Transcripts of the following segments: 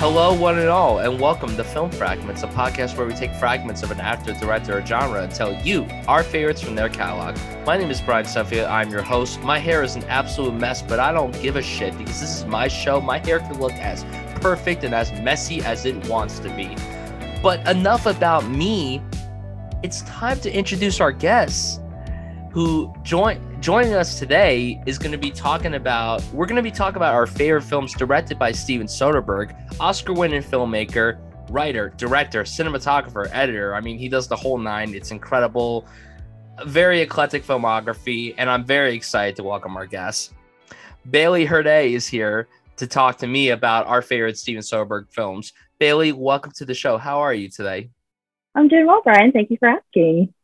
Hello, one and all, and welcome to Film Fragments, a podcast where we take fragments of an actor, director, or genre and tell you our favorites from their catalog. My name is Brian Seffield. I'm your host. My hair is an absolute mess, but I don't give a shit because this is my show. My hair can look as perfect and as messy as it wants to be. But enough about me. It's time to introduce our guests who join joining us today is going to be talking about we're going to be talking about our favorite films directed by Steven Soderbergh, Oscar-winning filmmaker, writer, director, cinematographer, editor. I mean, he does the whole nine. It's incredible. Very eclectic filmography, and I'm very excited to welcome our guest. Bailey Herde is here to talk to me about our favorite Steven Soderbergh films. Bailey, welcome to the show. How are you today? I'm doing well, Brian. Thank you for asking.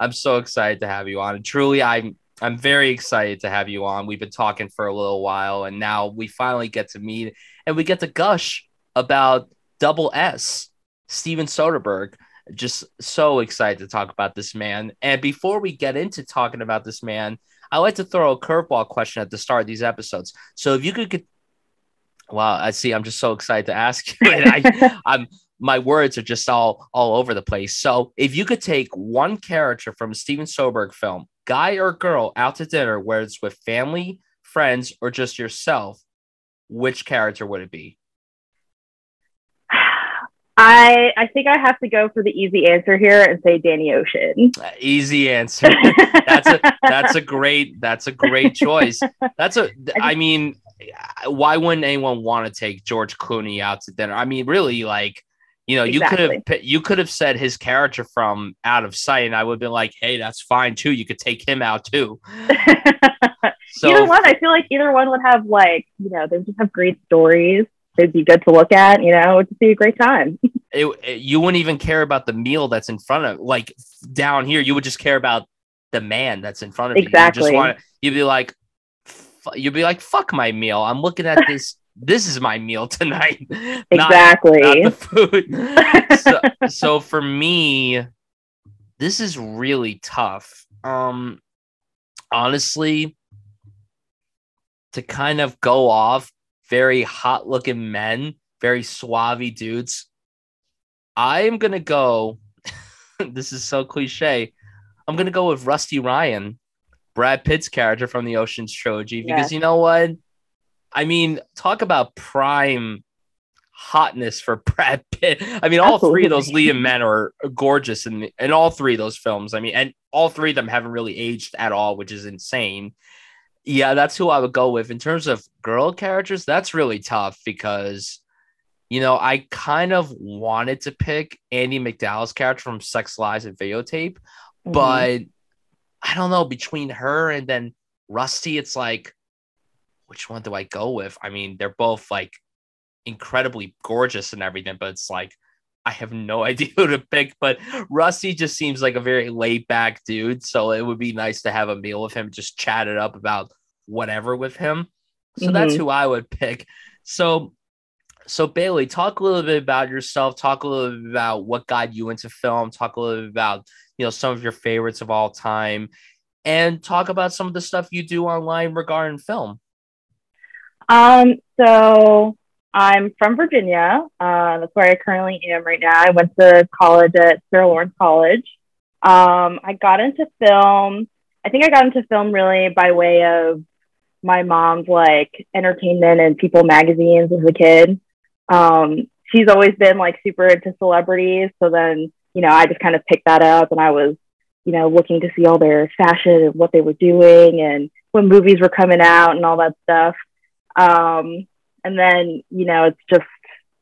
I'm so excited to have you on. And truly, I'm I'm very excited to have you on. We've been talking for a little while, and now we finally get to meet and we get to gush about Double S, Steven Soderbergh. Just so excited to talk about this man. And before we get into talking about this man, I like to throw a curveball question at the start of these episodes. So if you could get, wow, I see. I'm just so excited to ask you. I, I'm my words are just all all over the place. So if you could take one character from a Steven Soderbergh film, guy or girl, out to dinner, whether it's with family, friends, or just yourself, which character would it be? I I think I have to go for the easy answer here and say Danny Ocean. Uh, easy answer. that's a that's a great that's a great choice. That's a I mean, why wouldn't anyone want to take George Clooney out to dinner? I mean, really, like you know, exactly. you could have you could have said his character from Out of Sight, and I would have been like, "Hey, that's fine too. You could take him out too." so, either one, I feel like either one would have like you know they would just have great stories. They'd be good to look at. You know, it would be a great time. it, it, you wouldn't even care about the meal that's in front of like down here. You would just care about the man that's in front of exactly. you. Exactly. You want you'd be like, you'd be like, "Fuck my meal. I'm looking at this." This is my meal tonight. Exactly. Not, not the food. so, so for me, this is really tough. Um, honestly, to kind of go off very hot looking men, very suave dudes. I am gonna go. this is so cliche. I'm gonna go with Rusty Ryan, Brad Pitt's character from the Ocean's trilogy, because you know what? I mean, talk about prime hotness for Brad Pitt. I mean, all Absolutely. three of those Liam men are gorgeous in in all three of those films. I mean, and all three of them haven't really aged at all, which is insane. Yeah, that's who I would go with. In terms of girl characters, that's really tough because you know, I kind of wanted to pick Andie MacDowell's character from Sex Lies and Videotape, mm-hmm. but I don't know, between her and then Rusty, it's like which one do I go with? I mean, they're both like incredibly gorgeous and everything, but it's like I have no idea who to pick. But Rusty just seems like a very laid back dude. So it would be nice to have a meal with him, just chat it up about whatever with him. So mm-hmm. that's who I would pick. So so Bailey, talk a little bit about yourself. Talk a little bit about what got you into film. Talk a little bit about you know some of your favorites of all time, and talk about some of the stuff you do online regarding film. Um, so I'm from Virginia. Uh, that's where I currently am right now. I went to college at Sarah Lawrence College. Um, I got into film. I think I got into film really by way of my mom's like entertainment and People magazines as a kid. Um, she's always been like super into celebrities. So then, you know, I just kind of picked that up and I was, you know, looking to see all their fashion and what they were doing and when movies were coming out and all that stuff. Um, and then, you know, it's just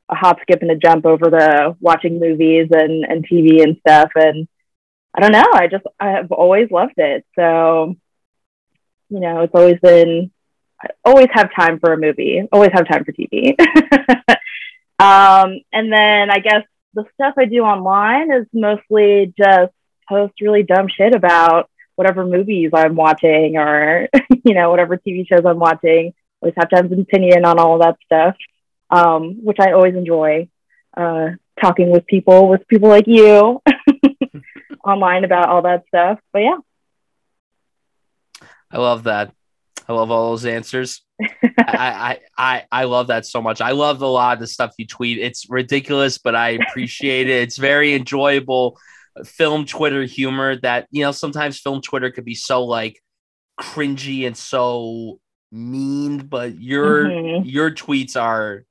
a hop, skip, and a jump over the watching movies and, and TV and stuff. And I don't know, I just, I've always loved it. So, you know, it's always been, I always have time for a movie, always have time for TV. um, and then I guess the stuff I do online is mostly just post really dumb shit about whatever movies I'm watching or, you know, whatever TV shows I'm watching always have to have an opinion on all that stuff, um, which I always enjoy uh, talking with people, with people like you online about all that stuff. But yeah. I love that. I love all those answers. I, I I I love that so much. I love a lot of the stuff you tweet. It's ridiculous, but I appreciate it. It's very enjoyable film Twitter humor that you know sometimes film Twitter could be so like cringy and so mean, but your mm-hmm. your tweets are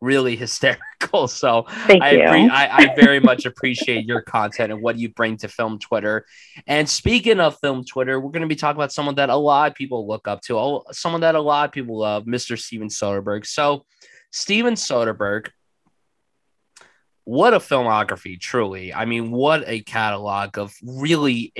really hysterical. So Thank I, appre- I, I very much appreciate your content and what you bring to film Twitter. And speaking of film Twitter, we're going to be talking about someone that a lot of people look up to, someone that a lot of people love, Mr. Steven Soderbergh. So Steven Soderbergh, what a filmography, truly. I mean, what a catalog of really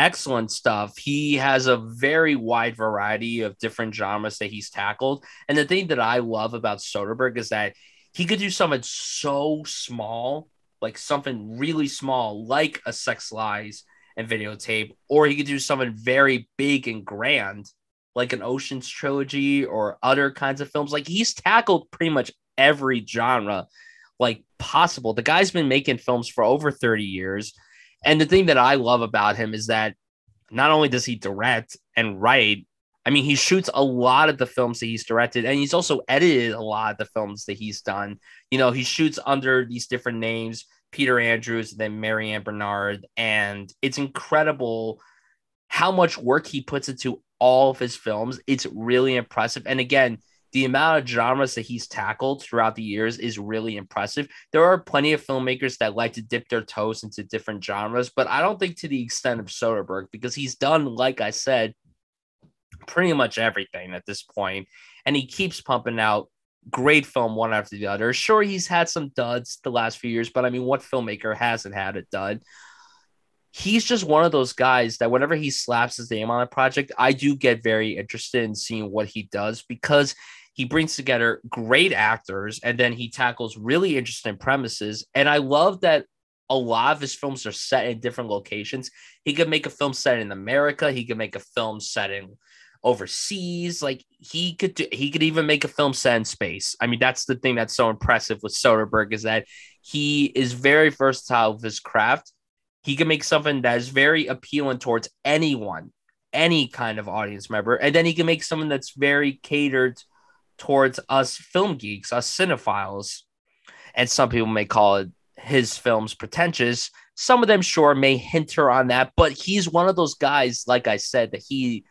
excellent stuff. He has a very wide variety of different genres that he's tackled. And the thing that I love about Soderbergh is that he could do something so small, like something really small, like a sex lies and videotape, or he could do something very big and grand, like an Ocean's trilogy or other kinds of films. Like he's tackled pretty much every genre like possible. The guy's been making films for over 30 years. And the thing that I love about him is that not only does he direct and write, I mean, he shoots a lot of the films that he's directed, and he's also edited a lot of the films that he's done. You know, he shoots under these different names Peter Andrews, and then Mary Ann Bernard. And it's incredible how much work he puts into all of his films. It's really impressive. And again, the amount of genres that he's tackled throughout the years is really impressive. There are plenty of filmmakers that like to dip their toes into different genres, but I don't think to the extent of Soderbergh because he's done, like I said, pretty much everything at this point, and he keeps pumping out great film one after the other. Sure, he's had some duds the last few years, but I mean, what filmmaker hasn't had a dud? He's just one of those guys that whenever he slaps his name on a project, I do get very interested in seeing what he does because he brings together great actors and then he tackles really interesting premises. And I love that a lot of his films are set in different locations. He could make a film set in America, he could make a film set in overseas. Like he could do, he could even make a film set in space. I mean, that's the thing that's so impressive with Soderbergh is that he is very versatile with his craft. He can make something that is very appealing towards anyone, any kind of audience member, and then he can make something that's very catered towards us film geeks, us cinephiles. And some people may call it his films pretentious. Some of them, sure, may hinter on that, but he's one of those guys, like I said, that he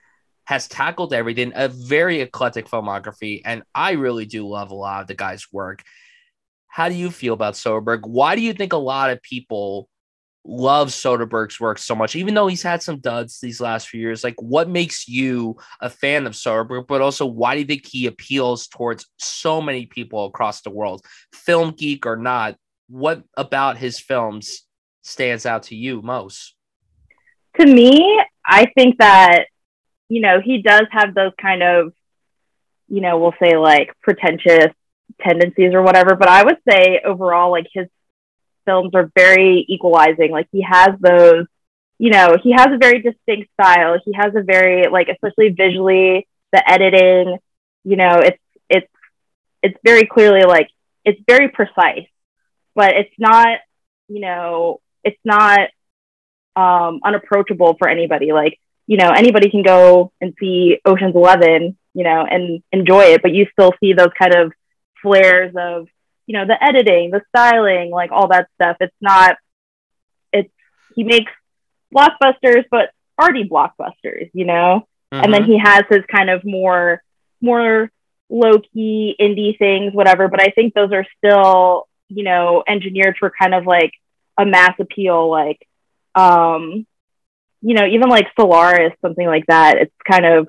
has tackled everything, a very eclectic filmography. And I really do love a lot of the guy's work. How do you feel about Soderbergh? Why do you think a lot of people loves Soderbergh's work so much, even though he's had some duds these last few years. Like, what makes you a fan of Soderbergh? But also, why do you think he appeals towards so many people across the world, film geek or not? What about his films stands out to you most? To me, I think that you know he does have those kind of, you know, we'll say like pretentious tendencies or whatever. But I would say overall, like his films are very equalizing. Like he has those, you know, he has a very distinct style. He has a very like, especially visually, the editing, you know, it's it's it's very clearly like it's very precise, but it's not, you know, it's not um, unapproachable for anybody. Like, you know, anybody can go and see Ocean's Eleven, you know, and enjoy it, but you still see those kind of flares of you know, the editing, the styling, like all that stuff. It's not, it's, he makes blockbusters, but arty blockbusters, you know? Mm-hmm. And then mm-hmm. he has his kind of more, more low key indie things, whatever. But I think those are still, you know, engineered for kind of like a mass appeal, like, um, you know, even like Solaris, something like that. It's kind of,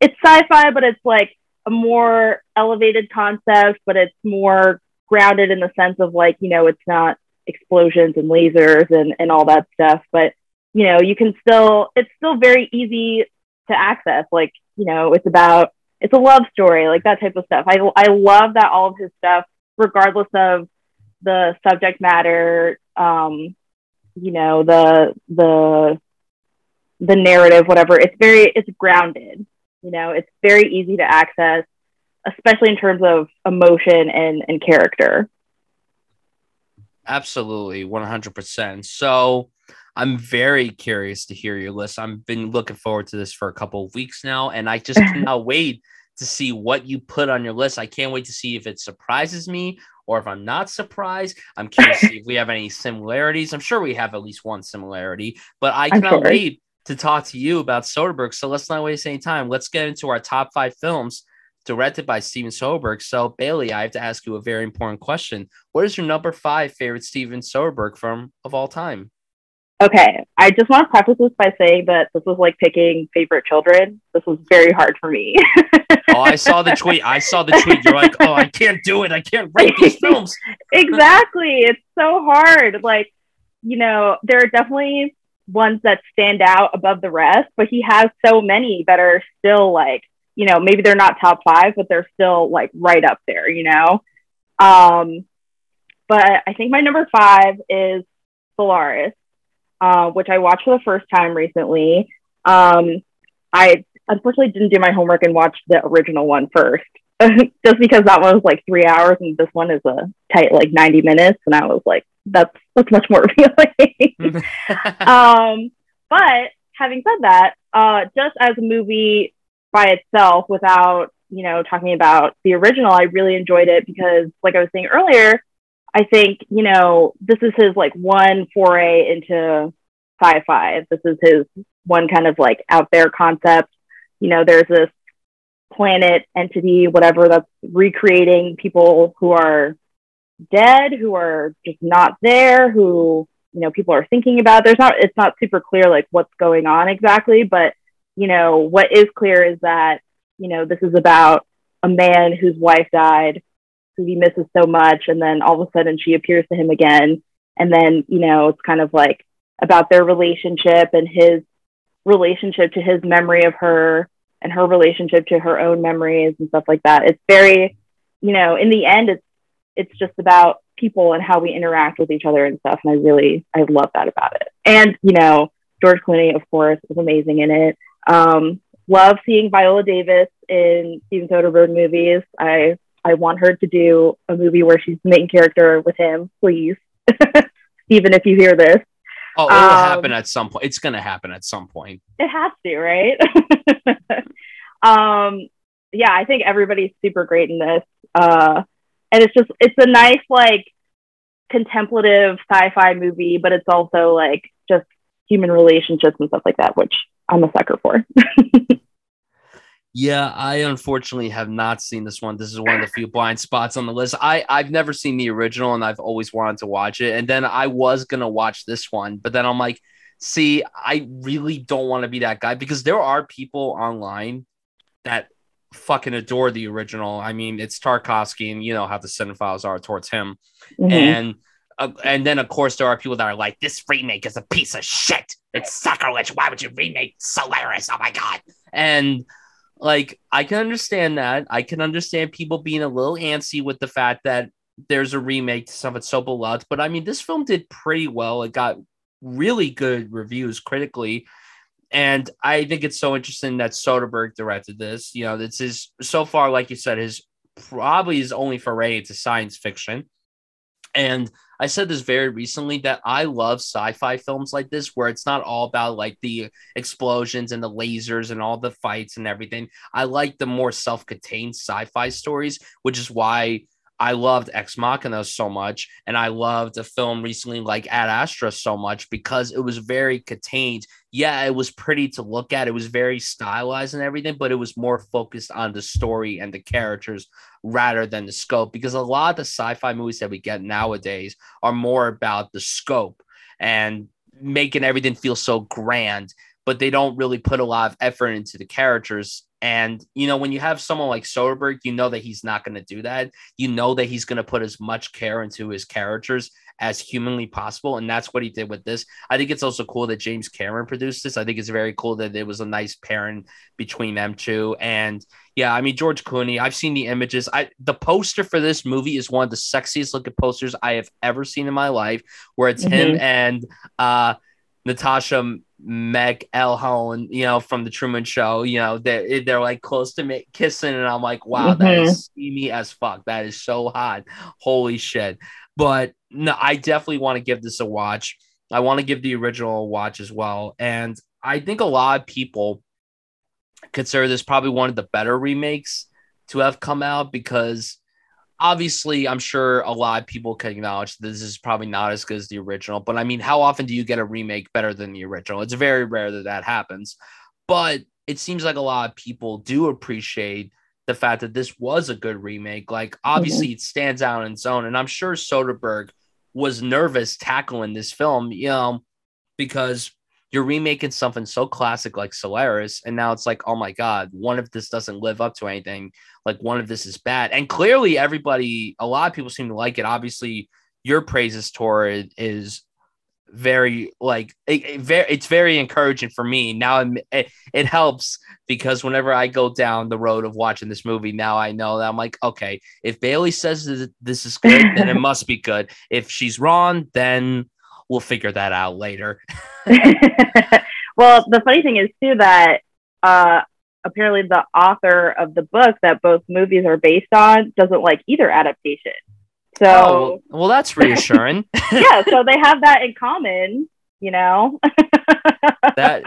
it's sci-fi, but it's like a more elevated concept, but it's more grounded in the sense of like, you know, it's not explosions and lasers and, and all that stuff, but you know, you can still, it's still very easy to access. Like, you know, it's about, it's a love story, like that type of stuff. I, I love that all of his stuff, regardless of the subject matter, um, you know, the, the, the narrative, whatever, it's very, it's grounded, you know, it's very easy to access especially in terms of emotion and, and character. Absolutely, 100%. So I'm very curious to hear your list. I've been looking forward to this for a couple of weeks now, and I just cannot wait to see what you put on your list. I can't wait to see if it surprises me or if I'm not surprised. I'm curious to see if we have any similarities. I'm sure we have at least one similarity, but I cannot sure. wait to talk to you about Soderbergh. So let's not waste any time. Let's get into our top five films directed by Steven Soderbergh. So Bailey, I have to ask you a very important question. What is your number five favorite Steven Soderbergh film of all time? Okay, I just want to preface this by saying that this was like picking favorite children. This was very hard for me. oh, I saw the tweet. I saw the tweet. You're like, oh, I can't do it. I can't rate these films. exactly. It's so hard. Like, you know, there are definitely ones that stand out above the rest, but he has so many that are still like, you know, maybe they're not top five, but they're still like right up there, you know? Um, but I think my number five is Solaris uh, which I watched for the first time recently. Um, I unfortunately didn't do my homework and watch the original one first, just because that one was like three hours and this one is a tight like 90 minutes. And I was like, that's that's much more appealing. um, but having said that, uh, just as a movie by itself, without you know talking about the original, I really enjoyed it because, like I was saying earlier, I think, you know, this is his like one foray into sci fi. This is his one kind of like out there concept. You know, there's this planet entity, whatever, that's recreating people who are dead, who are just not there, who, you know, people are thinking about. There's not, it's not super clear like what's going on exactly, but, you know, what is clear is that, you know, this is about a man whose wife died who he misses so much. And then all of a sudden she appears to him again. And then, you know, it's kind of like about their relationship and his relationship to his memory of her and her relationship to her own memories and stuff like that. It's very, you know, in the end, it's, it's just about people and how we interact with each other and stuff. And I really, I love that about it. And, you know, George Clooney, of course, was amazing in it. Um, love seeing Viola Davis in Steven Soderbergh movies. I I want her to do a movie where she's the main character with him, please. Even if you hear this. Oh, it'll um, happen at some point. It's gonna happen at some point. It has to, right? um, yeah, I think everybody's super great in this. Uh, and it's just it's a nice like contemplative sci-fi movie, but it's also like just human relationships and stuff like that, which I'm a sucker for. Yeah, I unfortunately have not seen this one. This is one of the few blind spots on the list. I I've never seen the original and I've always wanted to watch it. And then I was to watch this one, but then I'm like, see, I really don't want to be that guy because there are people online that fucking adore the original. I mean, it's Tarkovsky and you know how the cinephiles are towards him. Mm-hmm. And uh, and then of course there are people that are like, this remake is a piece of shit. It's sacrilege. Why would you remake Solaris? Oh my god. And like I can understand that. I can understand people being a little antsy with the fact that there's a remake to something so beloved. But I mean, this film did pretty well. It got really good reviews critically. And I think it's so interesting that Soderbergh directed this. You know, this is so far, like you said, his probably his only foray into science fiction. And I said this very recently that I love sci-fi films like this where it's not all about like the explosions and the lasers and all the fights and everything. I like the more self-contained sci-fi stories, which is why I loved Ex Machina so much, and I loved a film recently like Ad Astra so much because it was very contained. Yeah, it was pretty to look at. It was very stylized and everything, but it was more focused on the story and the characters rather than the scope. Because a lot of the sci-fi movies that we get nowadays are more about the scope and making everything feel so grand, but they don't really put a lot of effort into the characters and you know, when you have someone like Soderbergh, you know that he's not going to do that. You know that he's going to put as much care into his characters as humanly possible, and that's what he did with this. I think it's also cool that James Cameron produced this. I think it's very cool that it was a nice pairing between them two. And yeah, I mean George Clooney. I've seen the images. I the poster for this movie is one of the sexiest looking posters I have ever seen in my life, where it's mm-hmm. him and uh Natasha McElhone, you know, from the Truman Show, you know, they're, they're like close to me kissing, and I'm like, wow, mm-hmm. that is steamy as fuck. That is so hot. Holy shit. But no, I definitely want to give this a watch. I want to give the original a watch as well. And I think a lot of people consider this probably one of the better remakes to have come out because obviously I'm sure a lot of people can acknowledge this is probably not as good as the original. But I mean, how often do you get a remake better than the original? It's very rare that that happens. But it seems like a lot of people do appreciate the fact that this was a good remake. Like, obviously, mm-hmm. it stands out in its own. And I'm sure Soderbergh was nervous tackling this film, you know, because you're remaking something so classic like Solaris, and now it's like, oh my god, one of this doesn't live up to anything. Like one of this is bad, and clearly everybody, a lot of people seem to like it. Obviously, your praises toward is very like it, it very it's very encouraging for me now it, it helps because whenever i go down the road of watching this movie now i know that i'm like okay if bailey says that this is good then it must be good if she's wrong then we'll figure that out later well the funny thing is too that uh apparently the author of the book that both movies are based on doesn't like either adaptation so, oh, well, that's reassuring. yeah, so they have that in common, you know. that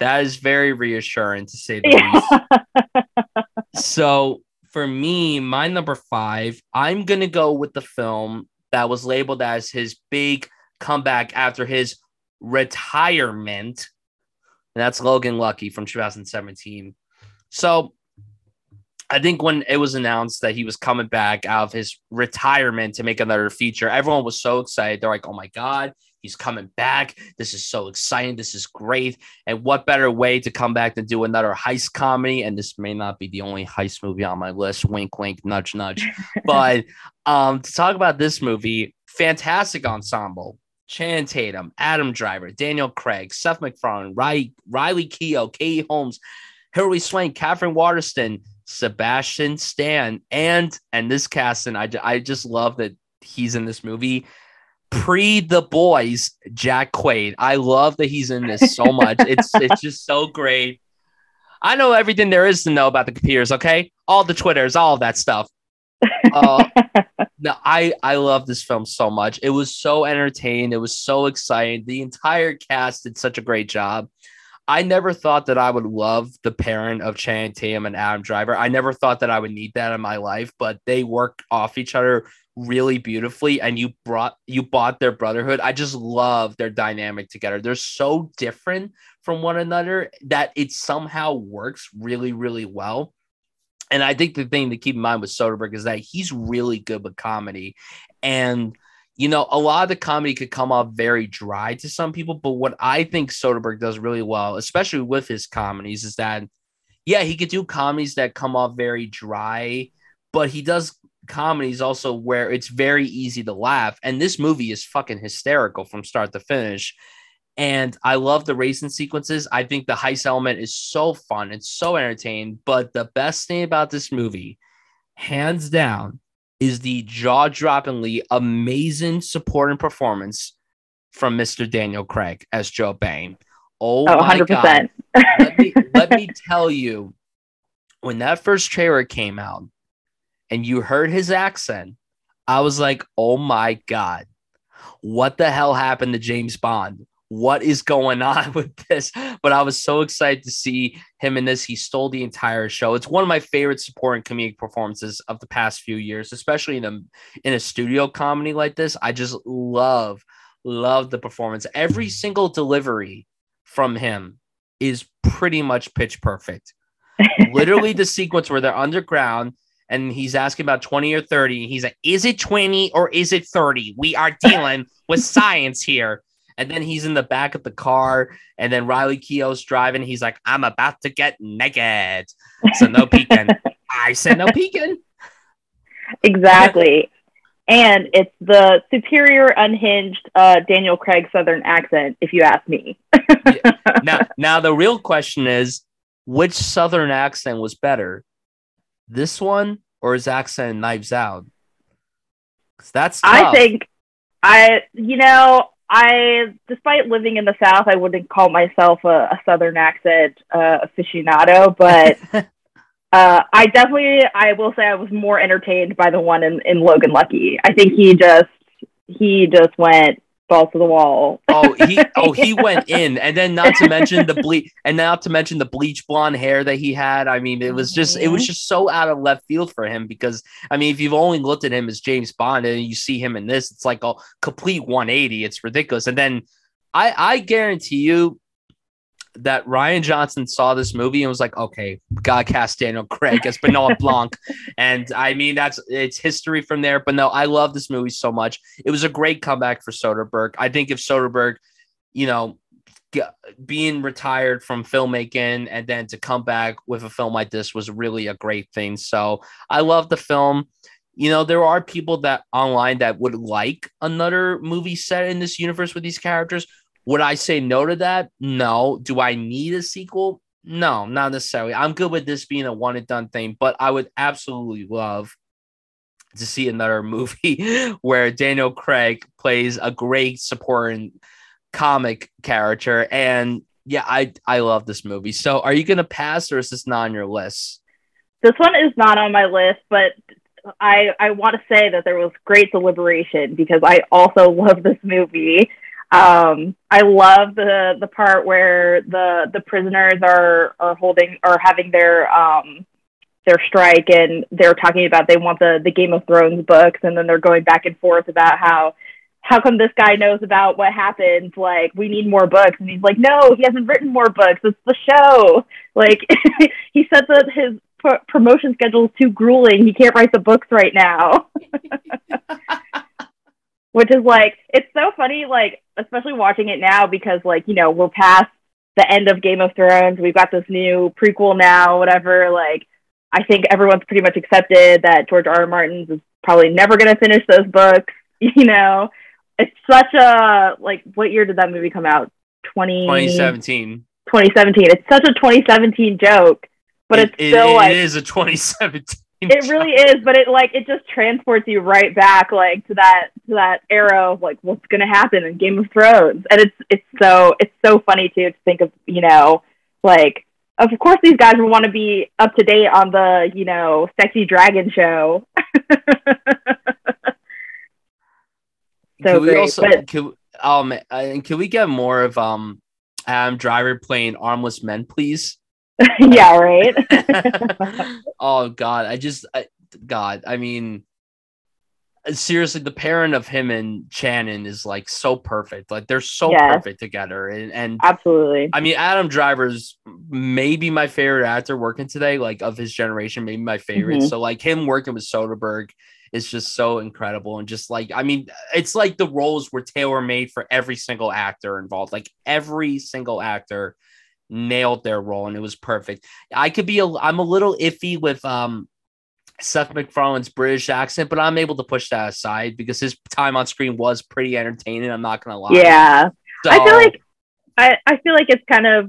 that is very reassuring to say the yeah. least. so, for me, my number 5, I'm going to go with the film that was labeled as his big comeback after his retirement. And that's Logan Lucky from 2017. So, I think when it was announced that he was coming back out of his retirement to make another feature, everyone was so excited. They're like, oh my God, he's coming back. This is so exciting. This is great. And what better way to come back than do another heist comedy? And this may not be the only heist movie on my list. Wink, wink, nudge, nudge. but um, to talk about this movie, fantastic ensemble. Channing Tatum, Adam Driver, Daniel Craig, Seth MacFarlane, Riley, Riley Keough, Katie Holmes, Hilary Swank, Katherine Waterston, Sebastian Stan, and and this cast, and I, I just love that he's in this movie. Pre the boys, Jack Quaid. I love that he's in this so much. it's it's just so great. I know everything there is to know about the computers. Okay, all the twitters, all of that stuff. Uh, no, I I love this film so much. It was so entertaining. It was so exciting. The entire cast did such a great job. I never thought that I would love the parent of Channing Tatum and Adam Driver. I never thought that I would need that in my life, but they work off each other really beautifully and you brought you bought their brotherhood. I just love their dynamic together. They're so different from one another that it somehow works really really well. And I think the thing to keep in mind with Soderbergh is that he's really good with comedy and you know, a lot of the comedy could come off very dry to some people, but what I think Soderbergh does really well, especially with his comedies, is that yeah, he could do comedies that come off very dry, but he does comedies also where it's very easy to laugh. And this movie is fucking hysterical from start to finish. And I love the racing sequences. I think the heist element is so fun. It's so entertaining. But the best thing about this movie, hands down, is the jaw-droppingly amazing supporting performance from Mr. Daniel Craig as Joe Bain. Oh, oh my 100%. god! let me let me tell you, when that first trailer came out, and you heard his accent, I was like, "Oh my god, what the hell happened to James Bond? What is going on with this? But I was so excited to see him in this. He stole the entire show. It's one of my favorite supporting comedic performances of the past few years, especially in a in a studio comedy like this. I just love love the performance. Every single delivery from him is pretty much pitch perfect. Literally the sequence where they're underground and he's asking about 20 or 30. He's like, is it 20 or is it 30? We are dealing with science here and then he's in the back of the car, and then Riley Keough's driving. He's like, "I'm about to get naked," so no peeking. I said no peeking. Exactly, and it's the superior, unhinged uh, Daniel Craig Southern accent, if you ask me. yeah. Now, now the real question is, which Southern accent was better, this one or his accent in Knives Out? That's tough. I think I, you know, I, despite living in the South, I wouldn't call myself a, a Southern accent uh, aficionado, but uh, I definitely, I will say, I was more entertained by the one in, in Logan Lucky. I think he just, he just went balls to the wall. oh, he oh he went in, and then not to mention the bleach, and not to mention the bleach blonde hair that he had. I mean, it was just it was mm-hmm. just so out of left field for him because I mean, if you've only looked at him as James Bond and you see him in this, it's like a complete 180. It's ridiculous. And then I I guarantee you that Rian Johnson saw this movie and was like, okay, God cast Daniel Craig as Benoit Blanc. And I mean, that's it's history from there. But no, I love this movie so much. It was a great comeback for Soderbergh. I think if Soderbergh, you know, being retired from filmmaking and then to come back with a film like this was really a great thing. So I love the film. You know, there are people that online that would like another movie set in this universe with these characters. Would I say no to that? No. Do I need a sequel? No, not necessarily. I'm good with this being a one and done thing, but I would absolutely love to see another movie where Daniel Craig plays a great supporting comic character. And yeah, I I love this movie. So are you gonna pass or is this not on your list? This one is not on my list, but I I want to say that there was great deliberation because I also love this movie. Um, I love the the part where the the prisoners are are holding are having their um their strike and they're talking about they want the the Game of Thrones books and then they're going back and forth about how how come this guy knows about what happened? Like, we need more books. And he's like, no, he hasn't written more books. It's the show. Like, he said that his promotion schedule is too grueling. He can't write the books right now. which is like it's so funny like especially watching it now because like you know we're past the end of game of thrones. We've got this new prequel now whatever. Like i think everyone's pretty much accepted that george r. r. Martin's is probably never going to finish those books you know? It's such a like what year did that movie come out? 20 2017 2017 it's such a 2017 joke but it, it's still it, like it is a 2017 it really is but it like it just transports you right back like to that to that era of like what's gonna happen in game of thrones. And it's it's so it's so funny too to think of you know like of course these guys will want to be up to date on the you know sexy dragon show. So can we great, also but, can, um and can we get more of um Adam Driver playing armless men please yeah, right. oh God, I just, I, God, I mean, seriously, the parent of him and Shannon is like so perfect. Like they're so yes. perfect together, and, and absolutely. I mean, Adam Driver's maybe my favorite actor working today, like of his generation, maybe my favorite. Mm-hmm. So like him working with Soderbergh is just so incredible and just like I mean, it's like the roles were tailor made for every single actor involved. Like every single actor nailed their role and it was perfect. I could be a I'm a little iffy with um Seth MacFarlane's British accent, but I'm able to push that aside because his time on screen was pretty entertaining. I'm not gonna lie. Yeah, so, I feel like I, I feel like it's kind of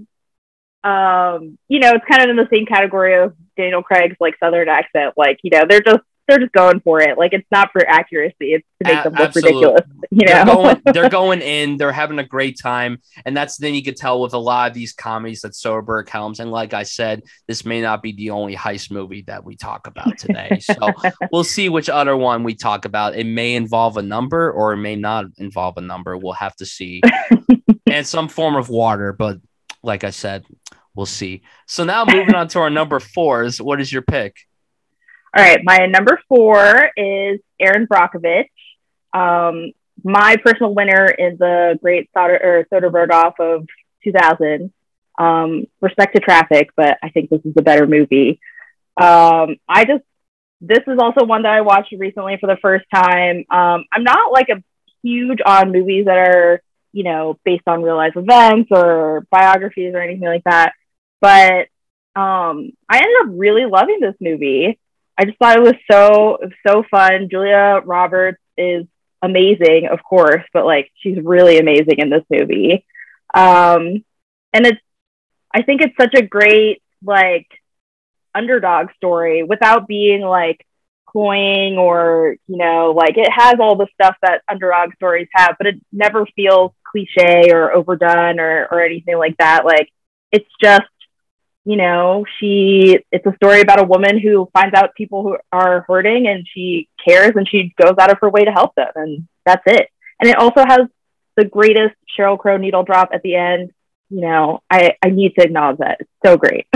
um you know it's kind of in the same category of Daniel Craig's like Southern accent. Like you know they're just they're just going for it. Like it's not for accuracy; it's to make them look absolutely. ridiculous. You know, they're going, they're going, in, they're having a great time, and that's then you could tell with a lot of these comedies that Soderbergh helms. And like I said, this may not be the only heist movie that we talk about today. So we'll see which other one we talk about. It may involve a number, or it may not involve a number. We'll have to see, and some form of water. But like I said, we'll see. So now moving on to our number fours. What is your pick? All right, my number four is Erin Brockovich. Um, my personal winner is the great Soder or Soderbergh off of 2000. Um, respect to traffic, but I think this is a better movie. Um, I just this is also one that I watched recently for the first time. Um, I'm not like a huge on movies that are you know based on real life events or biographies or anything like that, but um, I ended up really loving this movie. I just thought it was so so fun. Julia Roberts is amazing, of course, but like she's really amazing in this movie. Um, and it's I think it's such a great like underdog story without being like cloying or you know like it has all the stuff that underdog stories have, but it never feels cliche or overdone or or anything like that. Like it's just you know, she it's a story about a woman who finds out people who are hurting and she cares and she goes out of her way to help them and that's it. And it also has the greatest Sheryl Crow needle drop at the end. You know, I I need to acknowledge that. It's so great.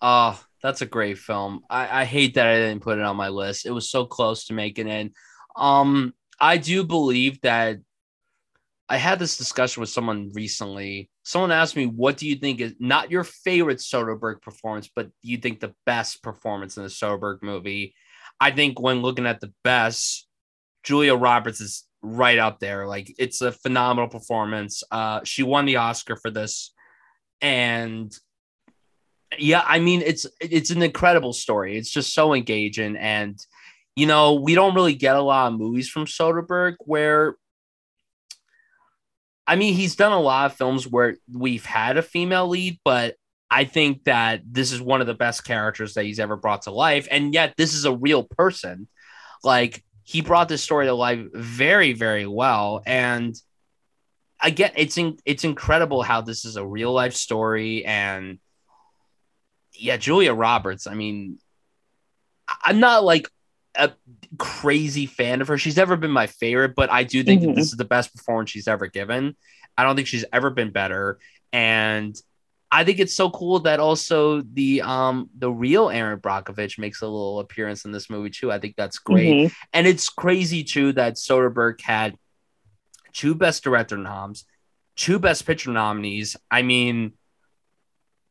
Oh, that's a great film. I, I hate that I didn't put it on my list. It was so close to making it. Um, I do believe that I had this discussion with someone recently. Someone asked me, "What do you think is not your favorite Soderbergh performance, but you think the best performance in the Soderbergh movie?" I think when looking at the best, Julia Roberts is right up there. Like it's a phenomenal performance. Uh, she won the Oscar for this, and yeah, I mean it's it's an incredible story. It's just so engaging, and you know we don't really get a lot of movies from Soderbergh where. I mean, he's done a lot of films where we've had a female lead, but I think that this is one of the best characters that he's ever brought to life. And yet, this is a real person. Like, he brought this story to life very, very well. And again, it's in, it's incredible how this is a real life story. And yeah, Julia Roberts. I mean, I'm not like a crazy fan of her. She's never been my favorite, but I do think mm-hmm. this is the best performance she's ever given. I don't think she's ever been better. And I think it's so cool that also the um the real Erin Brockovich makes a little appearance in this movie too. I think that's great. Mm-hmm. And it's crazy too that Soderbergh had two best director noms, two best picture nominees. I mean,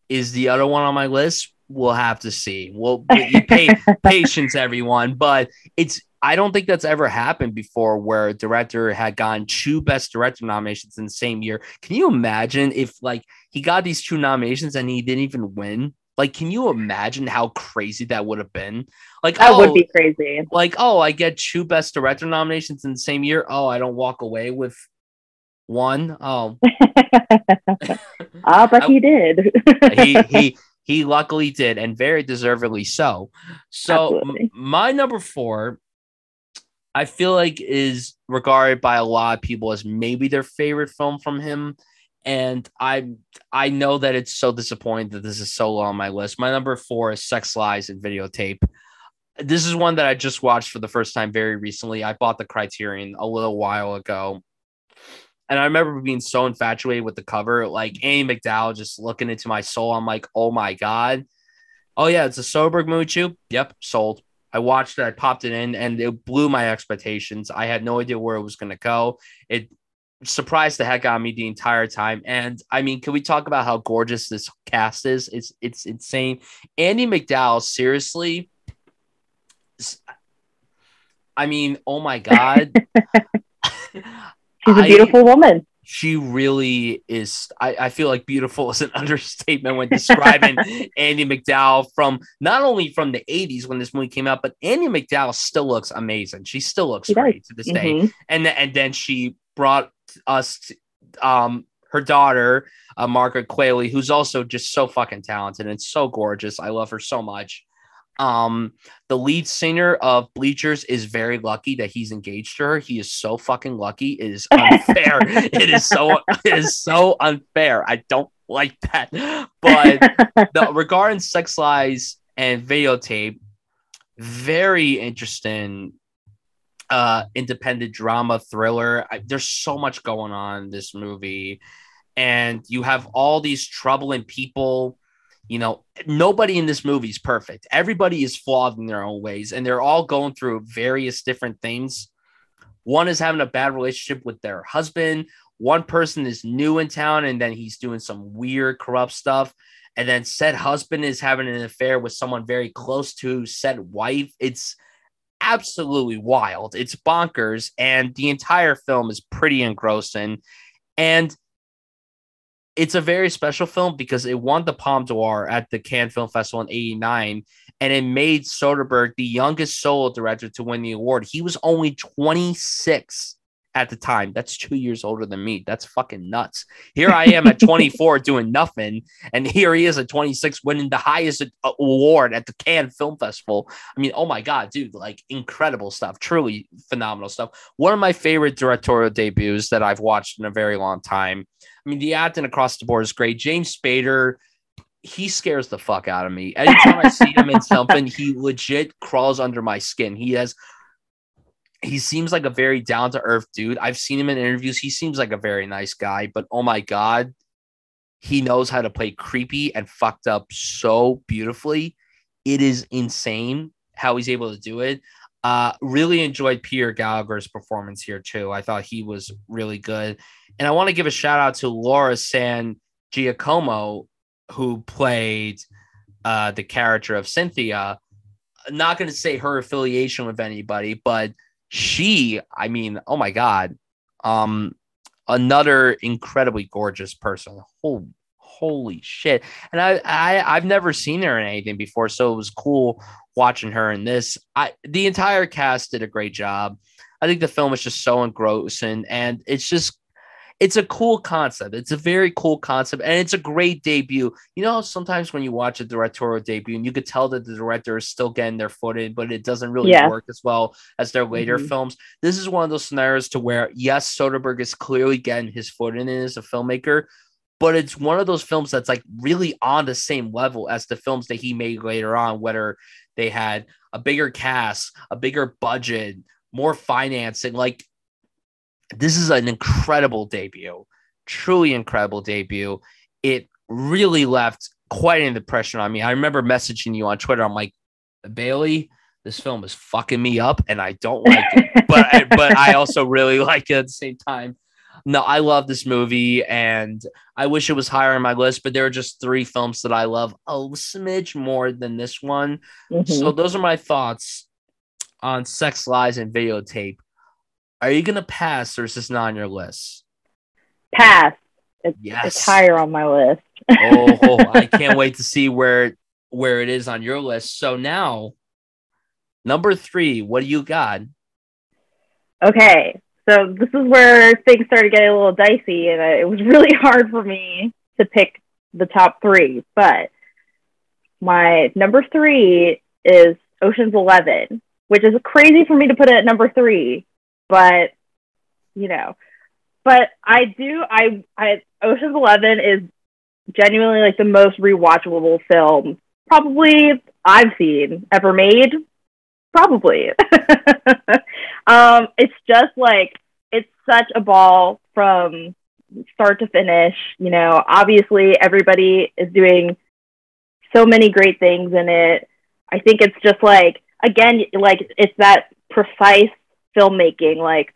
is the other one on my list? We'll have to see. Well, pay, patience, everyone. But it's I don't think that's ever happened before where a director had gotten two best director nominations in the same year. Can you imagine if like he got these two nominations and he didn't even win? Like, can you imagine how crazy that would have been? Like, that oh, would be crazy. Like, oh, I get two best director nominations in the same year. Oh, I don't walk away with one. Oh, ah, but he did. he he he luckily did, and very deservedly so. So my number four, I feel like is regarded by a lot of people as maybe their favorite film from him. And I I know that it's so disappointing that this is so low on my list. My number four is Sex Lies and Videotape. This is one that I just watched for the first time very recently. I bought the Criterion a little while ago and I remember being so infatuated with the cover, like Andie MacDowell just looking into my soul. I'm like, oh my God. Oh, yeah, it's a movie too. Yep, sold. I watched it, I popped it in, and it blew my expectations. I had no idea where it was going to go. It surprised the heck out of me the entire time. And I mean, can we talk about how gorgeous this cast is? It's it's insane. Andie MacDowell, seriously. I mean, oh my god. She's a beautiful I, woman. She really is. I, I feel like beautiful is an understatement when describing Andie MacDowell from not only from the 80s when this movie came out, but Andie MacDowell still looks amazing. She still looks she great does. to this mm-hmm. day. And, and then she brought us to, um, her daughter, uh, Margaret Qualley, who's also just so fucking talented and so gorgeous. I love her so much. Um, the lead singer of Bleachers is very lucky that he's engaged to her. He is so fucking lucky. It is unfair. it is so it is so unfair. I don't like that. But the, regarding sex lies and videotape, very interesting uh independent drama thriller. I, there's so much going on in this movie. And you have all these troubling people you know, nobody in this movie is perfect. Everybody is flawed in their own ways, and they're all going through various different things. One is having a bad relationship with their husband. One person is new in town, and then he's doing some weird, corrupt stuff. And then said husband is having an affair with someone very close to said wife. It's absolutely wild. It's bonkers, and the entire film is pretty engrossing. And it's a very special film because it won the Palme d'Or at the Cannes Film Festival in 89 and it made Soderbergh the youngest solo director to win the award. He was only 26 at the time. That's two years older than me. That's fucking nuts. Here I am at 24 doing nothing, and here he is at 26 winning the highest award at the Cannes Film Festival. I mean, oh my god, dude, like incredible stuff. Truly phenomenal stuff. One of my favorite directorial debuts that I've watched in a very long time. I mean, the acting across the board is great. James Spader he scares the fuck out of me. Anytime I see him in something, he legit crawls under my skin. He has he seems like a very down to earth dude. I've seen him in interviews. He seems like a very nice guy, but oh my god, he knows how to play creepy and fucked up so beautifully. It is insane how he's able to do it. Uh, really enjoyed Peter Gallagher's performance here too. I thought he was really good, and I want to give a shout out to Laura San Giacomo, who played uh, the character of Cynthia. not going to say her affiliation with anybody, but she, I mean, oh my god, um, another incredibly gorgeous person. Oh, holy shit! And I, I, I've never seen her in anything before, so it was cool watching her in this. I, the entire cast did a great job. I think the film is just so engrossing, and it's just it's a cool concept. It's a very cool concept, and it's a great debut. You know, sometimes when you watch a directorial debut, and you could tell that the director is still getting their foot in, but it doesn't really yeah. work as well as their later mm-hmm. films. This is one of those scenarios to where yes, Soderbergh is clearly getting his foot in as a filmmaker, but it's one of those films that's like really on the same level as the films that he made later on, whether they had a bigger cast, a bigger budget, more financing. Like this is an incredible debut, truly incredible debut. It really left quite an impression on me. I remember messaging you on Twitter. I'm like, Bailey, this film is fucking me up, and I don't like it, but I, but I also really like it at the same time. No, I love this movie, and I wish it was higher on my list. But there are just three films that I love a smidge more than this one. Mm-hmm. So those are my thoughts on Sex, Lies, and Videotape. Are you gonna pass, or is this not on your list? Pass. It's, yes. it's higher on my list. oh, I can't wait to see where where it is on your list. So now, number three, what do you got? Okay, so this is where things started getting a little dicey, and it was really hard for me to pick the top three. But my number three is Ocean's Eleven, which is crazy for me to put it at number three but you know, but I do. I I Ocean's Eleven is genuinely like the most rewatchable film probably I've seen ever made. Probably. um, it's just like it's such a ball from start to finish. You know, obviously everybody is doing so many great things in it. I think it's just like again, like it's that precise filmmaking. Like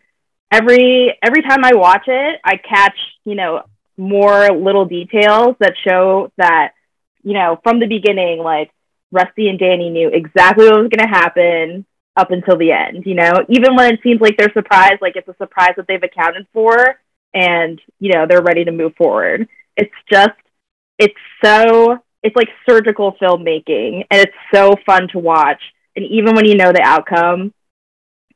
every every time I watch it, I catch you know more little details that show that you know from the beginning, like Rusty and Danny knew exactly what was going to happen up until the end. You know, even when it seems like they're surprised, like it's a surprise that they've accounted for, and you know they're ready to move forward. It's just it's so it's like surgical filmmaking and it's so fun to watch and even when you know the outcome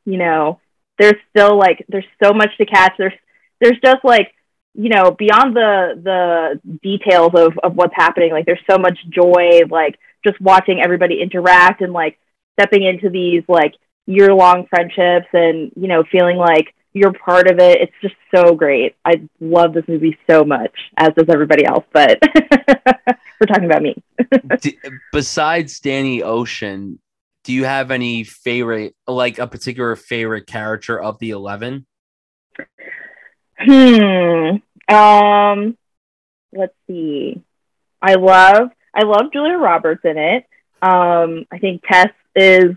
you know, there's still like there's so much to catch. There's there's just like you know beyond the the details of of what's happening. Like there's so much joy, like just watching everybody interact and like stepping into these like year long friendships and you know feeling like you're part of it. It's just so great. I love this movie so much, as does everybody else. But we're talking about me. Besides Danny Ocean, do you have any favorite, like a particular favorite character of the 11? Hmm. Um, let's see. I love, I love Julia Roberts in it. Um, I think Tess is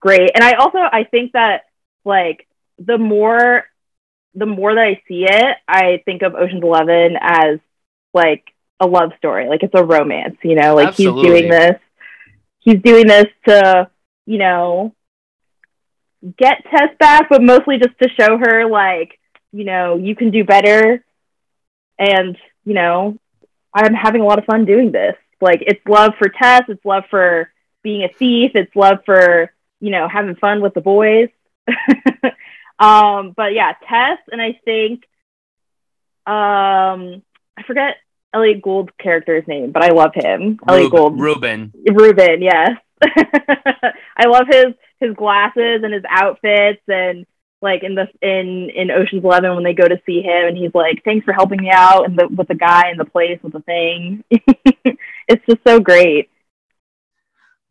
great. And I also, I think that like the more, the more that I see it, I think of Ocean's 11 as like a love story. Like it's a romance, you know, like Absolutely. he's doing this, he's doing this to you know, get Tess back, but mostly just to show her, like, you know, you can do better. And, you know, I'm having a lot of fun doing this. Like, it's love for Tess, it's love for being a thief, it's love for, you know, having fun with the boys. um, but yeah, Tess, and I think, um, I forget Elliott Gould's character's name, but I love him. Elliot Gould. Reuben. Reuben, yes. I love his his glasses and his outfits and like in the in in Ocean's Eleven when they go to see him and he's like, "Thanks for helping me out," and the with the guy in the place with the thing. it's just so great.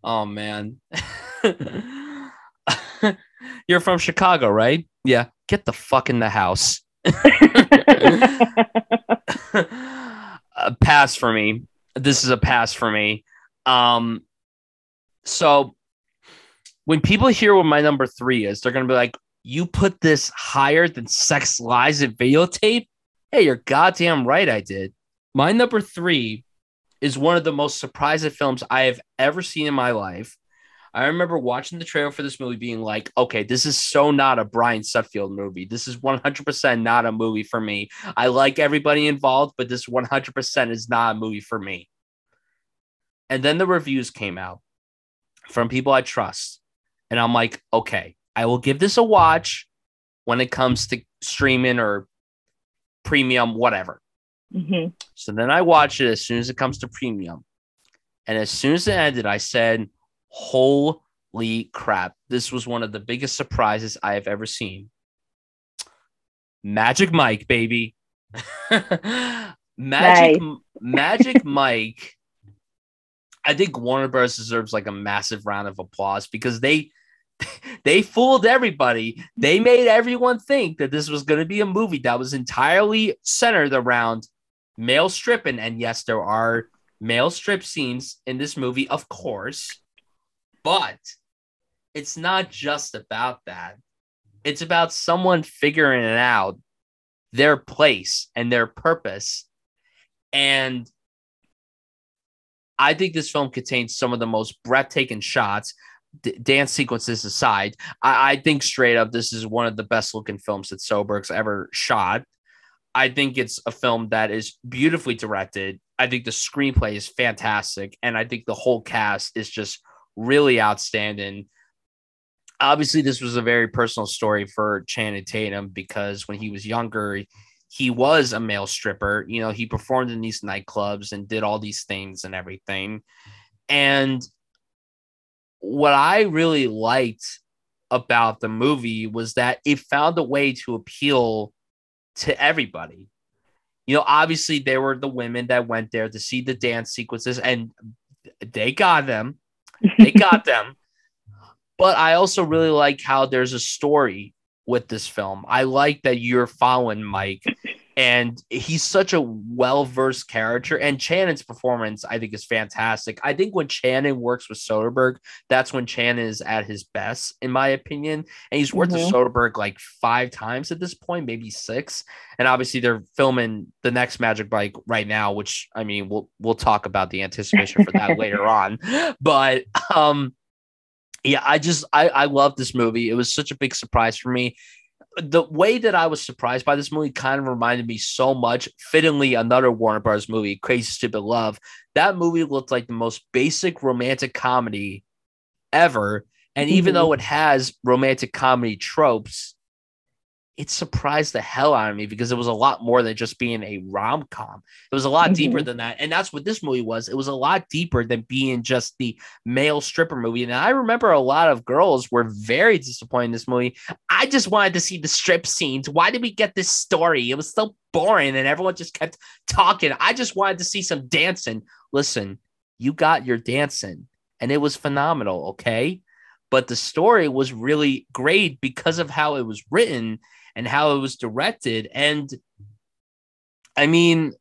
Oh man. You're from Chicago, right? Yeah. Get the fuck in the house. a pass for me. This is a pass for me. Um, so when people hear what my number three is, they're gonna be like, "You put this higher than Sex Lies and Videotape?" Hey, you're goddamn right, I did. My number three is one of the most surprising films I have ever seen in my life. I remember watching the trailer for this movie being like, okay, this is so not a Brian Sutfield movie. This is 100% not a movie for me. I like everybody involved, but this 100% is not a movie for me. And then the reviews came out from people I trust. And I'm like, okay, I will give this a watch when it comes to streaming or premium, whatever. Mhm. So then I watched it as soon as it comes to premium. And as soon as it ended, I said, Holy crap. This was one of the biggest surprises I have ever seen. Magic Mike, baby. Magic Magic Mike. I think Warner Bros. deserves like a massive round of applause because they they fooled everybody. They made everyone think that this was going to be a movie that was entirely centered around male stripping. And yes, there are male strip scenes in this movie, of course, but it's not just about that. It's about someone figuring it out their place and their purpose. And I think this film contains some of the most breathtaking shots d- dance sequences aside, I-, I think straight up this is one of the best looking films that Soderbergh's ever shot. I think it's a film that is beautifully directed. I think the screenplay is fantastic, and I think the whole cast is just really outstanding. Obviously, this was a very personal story for Channing Tatum because when he was younger, he was a male stripper. You know, he performed in these nightclubs and did all these things and everything. And what I really liked about the movie was that it found a way to appeal to everybody. You know, obviously there were the women that went there to see the dance sequences and they got them. They got them. But I also really like how there's a story with this film. I like that you're following Mike and he's such a well-versed character and Channing's performance I think is fantastic. I think when Channing works with Soderbergh, that's when Channing is at his best in my opinion. And he's worked Mhm. with Soderbergh like 5 times at this point, maybe 6. And obviously they're filming the next Magic Mike right now, which I mean, we'll we'll talk about the anticipation for that later on. But um yeah, I just I I love this movie. It was such a big surprise for me the way that I was surprised by this movie kind of reminded me so much, fittingly, another Warner Bros. movie, Crazy Stupid Love. That movie looked like the most basic romantic comedy ever. And even Mhm. though it has romantic comedy tropes, it surprised the hell out of me because it was a lot more than just being a rom com. It was a lot deeper Mhm. than that. And that's what this movie was. It was a lot deeper than being just the male stripper movie. And I remember a lot of girls were very disappointed in this movie. I just wanted to see the strip scenes. Why did we get this story? It was so boring and everyone just kept talking. I just wanted to see some dancing. Listen, you got your dancing and it was phenomenal. Okay. But the story was really great because of how it was written and how it was directed. And I mean,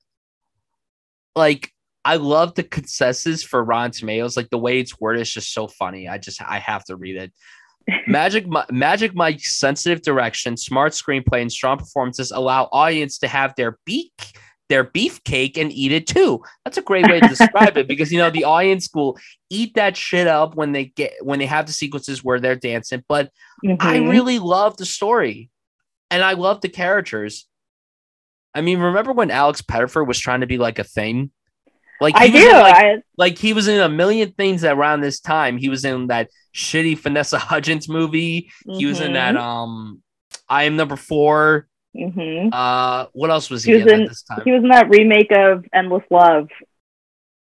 like, I love the consensus for Rotten Tomatoes. Like the way it's worded is just so funny. I just I have to read it. Magic Magic Mike's sensitive direction, smart screenplay, and strong performances allow audience to have their beak their beefcake and eat it too. That's a great way to describe it because you know the audience will eat that shit up when they get when they have the sequences where they're dancing. But I Mhm. really love the story and I love the characters. I mean, remember when Alex Pettyfer was trying to be like a thing? Like I do. like, I, like he was in a million things around this time. He was in that shitty Vanessa Hudgens movie. He was in that um I am number 4. mhm. Uh what else was he, He was in, in- at this time? He was in that remake of Endless Love.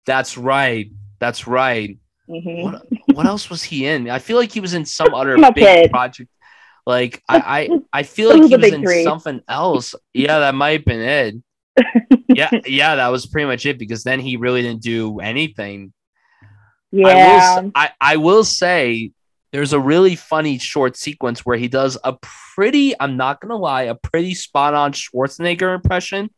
That's right. That's right. Mhm. What what else was he in? I feel like he was in some other big project. Like I, I, I feel like he was in three. something else. Yeah, that might have been it. Yeah, yeah, that was pretty much it because then he really didn't do anything. Yeah. I will, I, I will say there's a really funny short sequence where he does a pretty, I'm not gonna lie, a pretty spot on Schwarzenegger impression.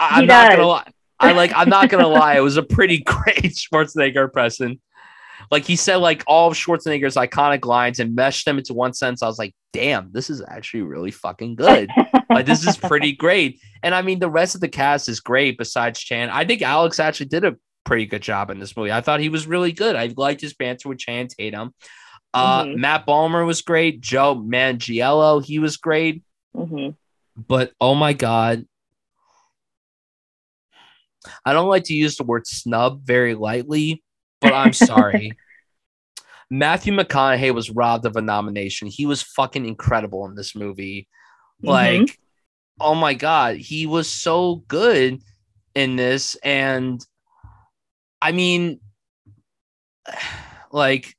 I, am not gonna lie. I like I'm not gonna lie, it was a pretty great Schwarzenegger impression. Like he said, like all of Schwarzenegger's iconic lines and meshed them into one sentence. I was like, damn, this is actually really fucking good. like this is pretty great. And I mean, the rest of the cast is great besides Chan. I think Alex actually did a pretty good job in this movie. I thought he was really good. I liked his banter with Chan Tatum. Uh, mm-hmm. Matt Bomer was great. Joe Manganiello, he was great. Mm-hmm. But oh my god, I don't like to use the word snub very lightly, but I'm sorry. Matthew McConaughey was robbed of a nomination. He was fucking incredible in this movie. Mm-hmm. Like, oh my god, he was so good in this, and I mean, like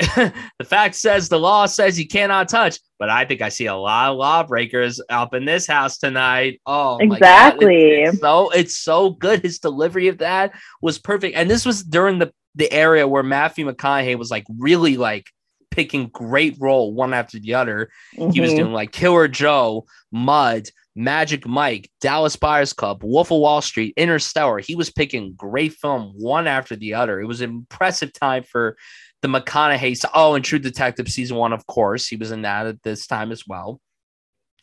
the fact says the law says you cannot touch, but I think I see a lot of lawbreakers up in this house tonight. Oh, exactly. It's so it's so good. His delivery of that was perfect, and this was during the the area where Matthew McConaughey was like really like picking great role one after the other. Mm-hmm. He was mm-hmm. doing like Killer Joe, Mud, Magic Mike, Dallas Buyers Club, Wolf of Wall Street, Interstellar. He was picking great film one after the other. It was an impressive time for the McConaughey. Oh, and True Detective season one, of course, he was in that at this time as well.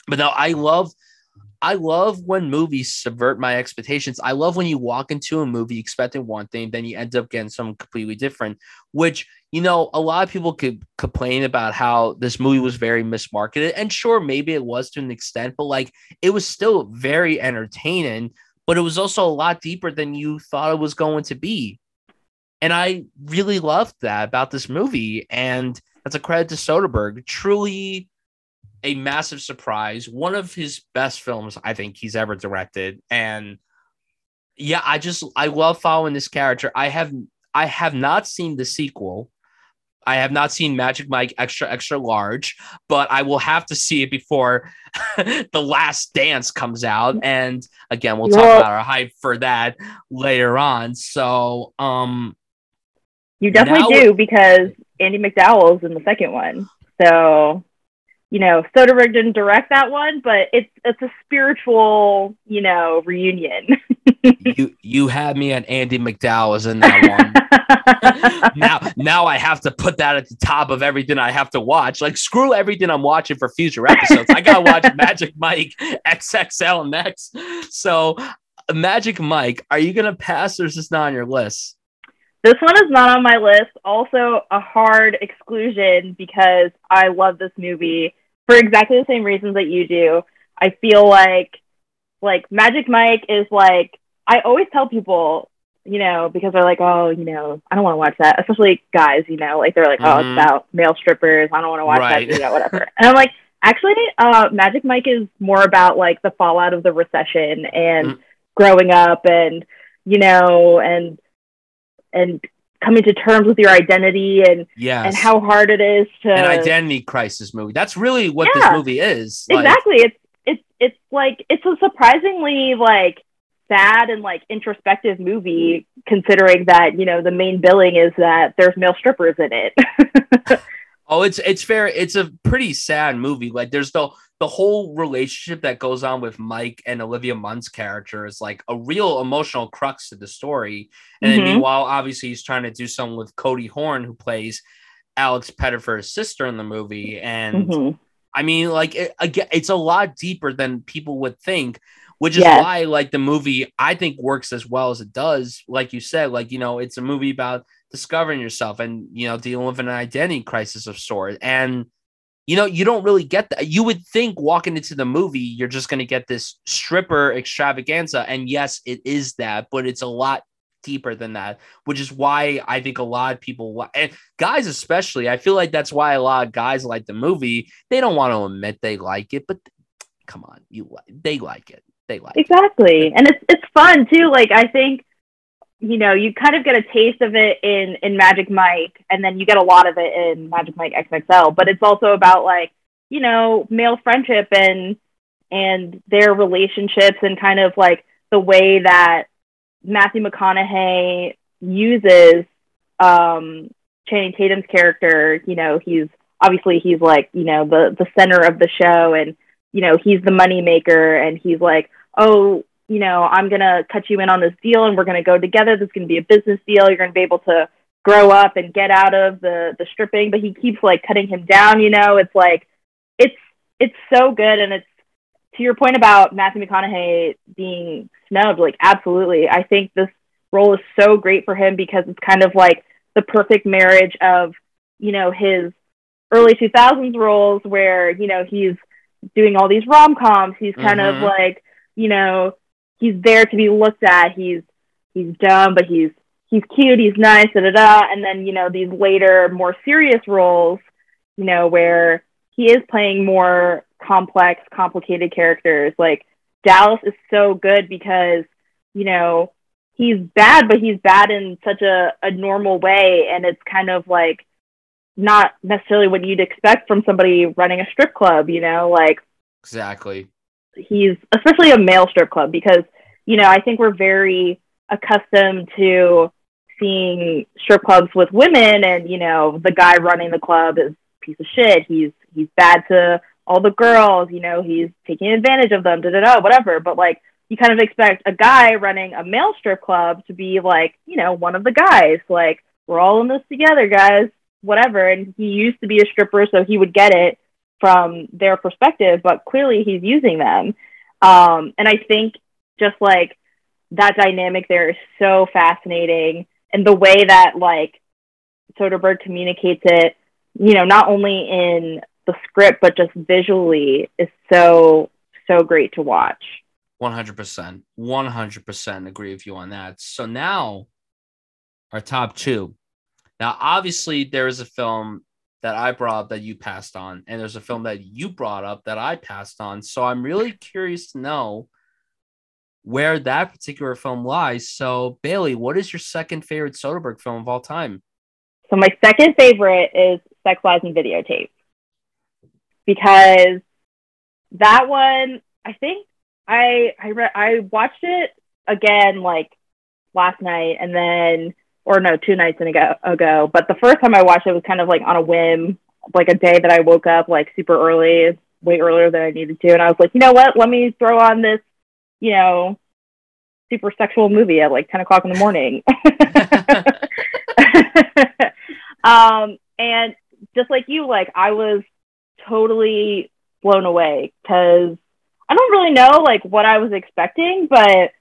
But no, I love, I love when movies subvert my expectations. I love when you walk into a movie expecting one thing, then you end up getting something completely different. Which you know, a lot of people could complain about how this movie was very mismarketed, and sure, maybe it was to an extent, but like it was still very entertaining. But it was also a lot deeper than you thought it was going to be. And I really loved that about this movie. And that's a credit to Soderbergh. Truly a massive surprise. One of his best films, I think, he's ever directed. And yeah, I just I love following this character. I have I have not seen the sequel. I have not seen Magic Mike extra extra large, but I will have to see it before the Last Dance comes out. And again, we'll talk about our hype for that later on. So, um, you definitely now, do because Andie MacDowell's in the second one. So, you know, Soderbergh didn't direct that one, but it's it's a spiritual, you know, reunion. you you had me at Andie MacDowell's in that one. now now I have to put that at the top of everything I have to watch. Like screw everything I'm watching for future episodes. I gotta watch Magic Mike XXL next. So Magic Mike, are you gonna pass or is this not on your list? This one is not on my list. Also, a hard exclusion because I love this movie for exactly the same reasons that you do. I feel like like Magic Mike is like I always tell people, you know, because they're like, oh, you know, I don't want to watch that, especially guys, you know, like they're like, mm-hmm. oh, it's mm-hmm. about male strippers. I don't want to watch right. that, you know, whatever. and I'm like, actually, uh, Magic Mike is more about like the fallout of the recession and mm-hmm. growing up and you know and and coming to terms with your identity and yes. and how hard it is to an identity crisis movie. That's really what yeah, this movie is. Like, exactly. It's it's it's like it's a surprisingly like sad and like introspective movie considering that, you know, the main billing is that there's male strippers in it. oh, it's it's fair. It's a pretty sad movie. Like there's the the whole relationship that goes on with Mike and Olivia Munn's character is like a real emotional crux to the story. And mm-hmm. meanwhile, obviously, he's trying to do something with Cody Horn, who plays Alex Pettyfer's sister in the movie. And mm-hmm. I mean, like, it, again, it's a lot deeper than people would think, which is yes. why, like, the movie I think works as well as it does. Like you said, like, you know, it's a movie about discovering yourself and, you know, dealing with an identity crisis of sort. And, you know, you don't really get that. You would think walking into the movie, you're just going to get this stripper extravaganza. And yes, it is that, but it's a lot deeper than that, which is why I think a lot of people, and guys especially, I feel like that's why a lot of guys like the movie. They don't want to admit they like it, but come on, you they like it. They like exactly, it. and it's it's fun too. Like I think you know, you kind of get a taste of it in in Magic Mike, and then you get a lot of it in Magic Mike XXL. But it's also about like you know male friendship and and their relationships and kind of like the way that Matthew McConaughey uses um, Channing Tatum's character, you know, he's obviously he's like, you know, the the center of the show and you know, he's the money maker and he's like, "Oh, you know, I'm going to cut you in on this deal and we're going to go together. This is going to be a business deal. You're going to be able to grow up and get out of the the stripping." But he keeps like cutting him down, you know. It's like it's it's so good and it's to your point about Matthew McConaughey being snubbed, like absolutely. I think this role is so great for him because it's kind of like the perfect marriage of, you know, his early 2000s roles where, you know, he's doing all these rom-coms. He's kind mm-hmm. of like, you know, he's there to be looked at. He's he's dumb, but he's he's cute, he's nice, da da da. And then, you know, these later more serious roles, you know, where he is playing more complex, complicated characters. Like Dallas is so good because, you know, he's bad, but he's bad in such a, a normal way. And it's kind of like not necessarily what you'd expect from somebody running a strip club, you know, like exactly. He's especially a male strip club because, you know, I think we're very accustomed to seeing strip clubs with women and, you know, the guy running the club is a piece of shit. He's he's bad to all the girls, you know, he's taking advantage of them, da da da, whatever. But like, you kind of expect a guy running a male strip club to be like, you know, one of the guys, like, we're all in this together, guys, whatever. And he used to be a stripper, so he would get it from their perspective, but clearly he's using them. Um, and I think just like that dynamic there is so fascinating. And the way that like Soderbergh communicates it, you know, not only in the script, but just visually is so, so great to watch. 100%. 100% agree with you on that. So now, our top two. Now, obviously, there is a film that I brought up that you passed on, and there's a film that you brought up that I passed on. So I'm really curious to know where that particular film lies. So, Bailey, what is your second favorite Soderbergh film of all time? So, my second favorite is Sex, Lies, and Videotape because that one, I think I I re- I watched it again like last night and then or no two nights ago ago. But the first time I watched it was kind of like on a whim, like a day that I woke up like super early, way earlier than I needed to, and I was like, you know what? Let me throw on this, you know, super sexual movie at like ten o'clock in the morning. um, and just like you, like I was totally blown away because I don't really know like what I was expecting, but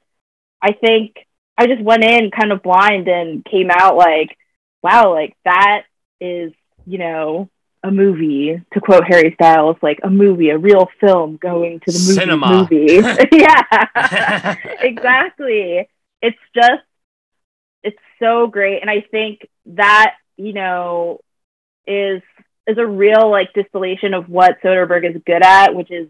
I think I just went in kind of blind and came out like, wow, like that is, you know, a movie to quote Harry Styles, like a movie, a real film going to the movie. Cinema. movie. yeah, exactly. It's just, it's so great. And I think that, you know, is is a real like distillation of what Soderbergh is good at, which is,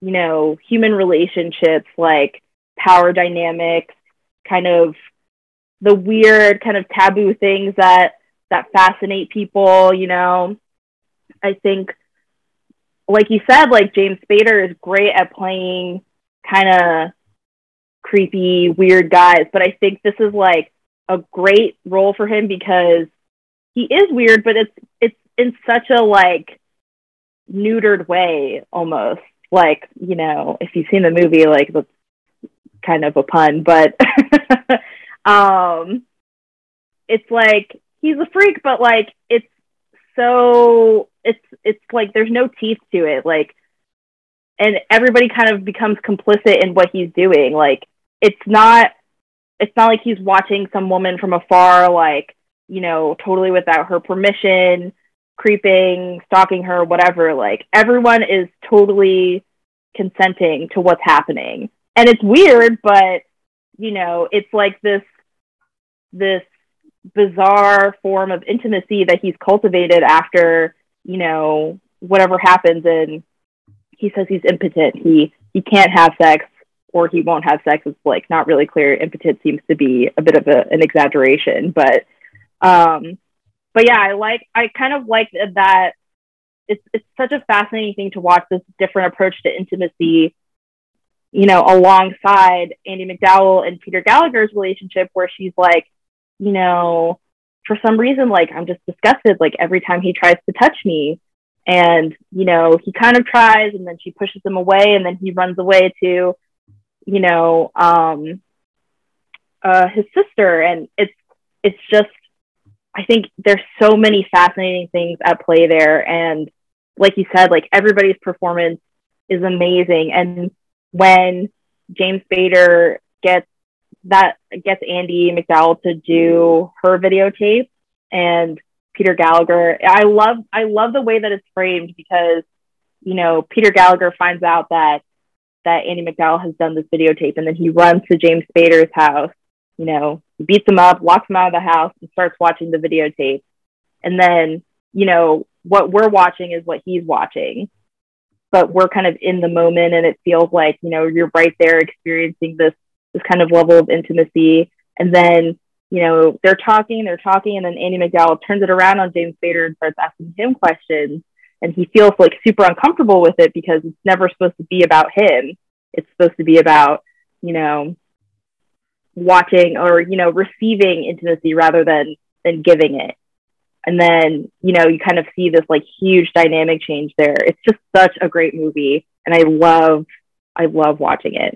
you know, human relationships, like power dynamics, kind of the weird kind of taboo things that that fascinate people, you know. I think like you said, like James Spader is great at playing kind of creepy, weird guys, but I think this is like a great role for him because he is weird, but it's it's in such a like neutered way almost like you know if you've seen the movie like that's kind of a pun but um it's like he's a freak but like it's so it's it's like there's no teeth to it like and everybody kind of becomes complicit in what he's doing like it's not it's not like he's watching some woman from afar like you know totally without her permission creeping, stalking her, whatever, like everyone is totally consenting to what's happening. And it's weird, but you know, it's like this this bizarre form of intimacy that he's cultivated after, you know, whatever happens and he says he's impotent. He he can't have sex or he won't have sex. It's like not really clear. Impotent seems to be a bit of a, an exaggeration, but um but yeah, I like I kind of like that. It's it's such a fascinating thing to watch this different approach to intimacy. You know, alongside Andie MacDowell and Peter Gallagher's relationship, where she's like, you know, for some reason, like I'm just disgusted. Like every time he tries to touch me, and you know, he kind of tries, and then she pushes him away, and then he runs away to, you know, um, uh, his sister, and it's it's just. I think there's so many fascinating things at play there, and like you said, like everybody's performance is amazing, and when James Spader gets that gets Andie MacDowell to do her videotape and Peter Gallagher. I love I love the way that it's framed because you know Peter Gallagher finds out that that Andie MacDowell has done this videotape and then he runs to James Spader's house. You know, beats him up, locks him out of the house, and starts watching the videotape. And then you know what we're watching is what he's watching but we're kind of in the moment and it feels like you know you're right there experiencing this this kind of level of intimacy. And then, you know, they're talking, they're talking, and then Andie MacDowell turns it around on James Spader and starts asking him questions. And he feels like super uncomfortable with it because it's never supposed to be about him. It's supposed to be about, you know, watching or, you know, receiving intimacy rather than than giving it. And then, you know, you kind of see this like huge dynamic change there. It's just such a great movie. And I love I love watching it.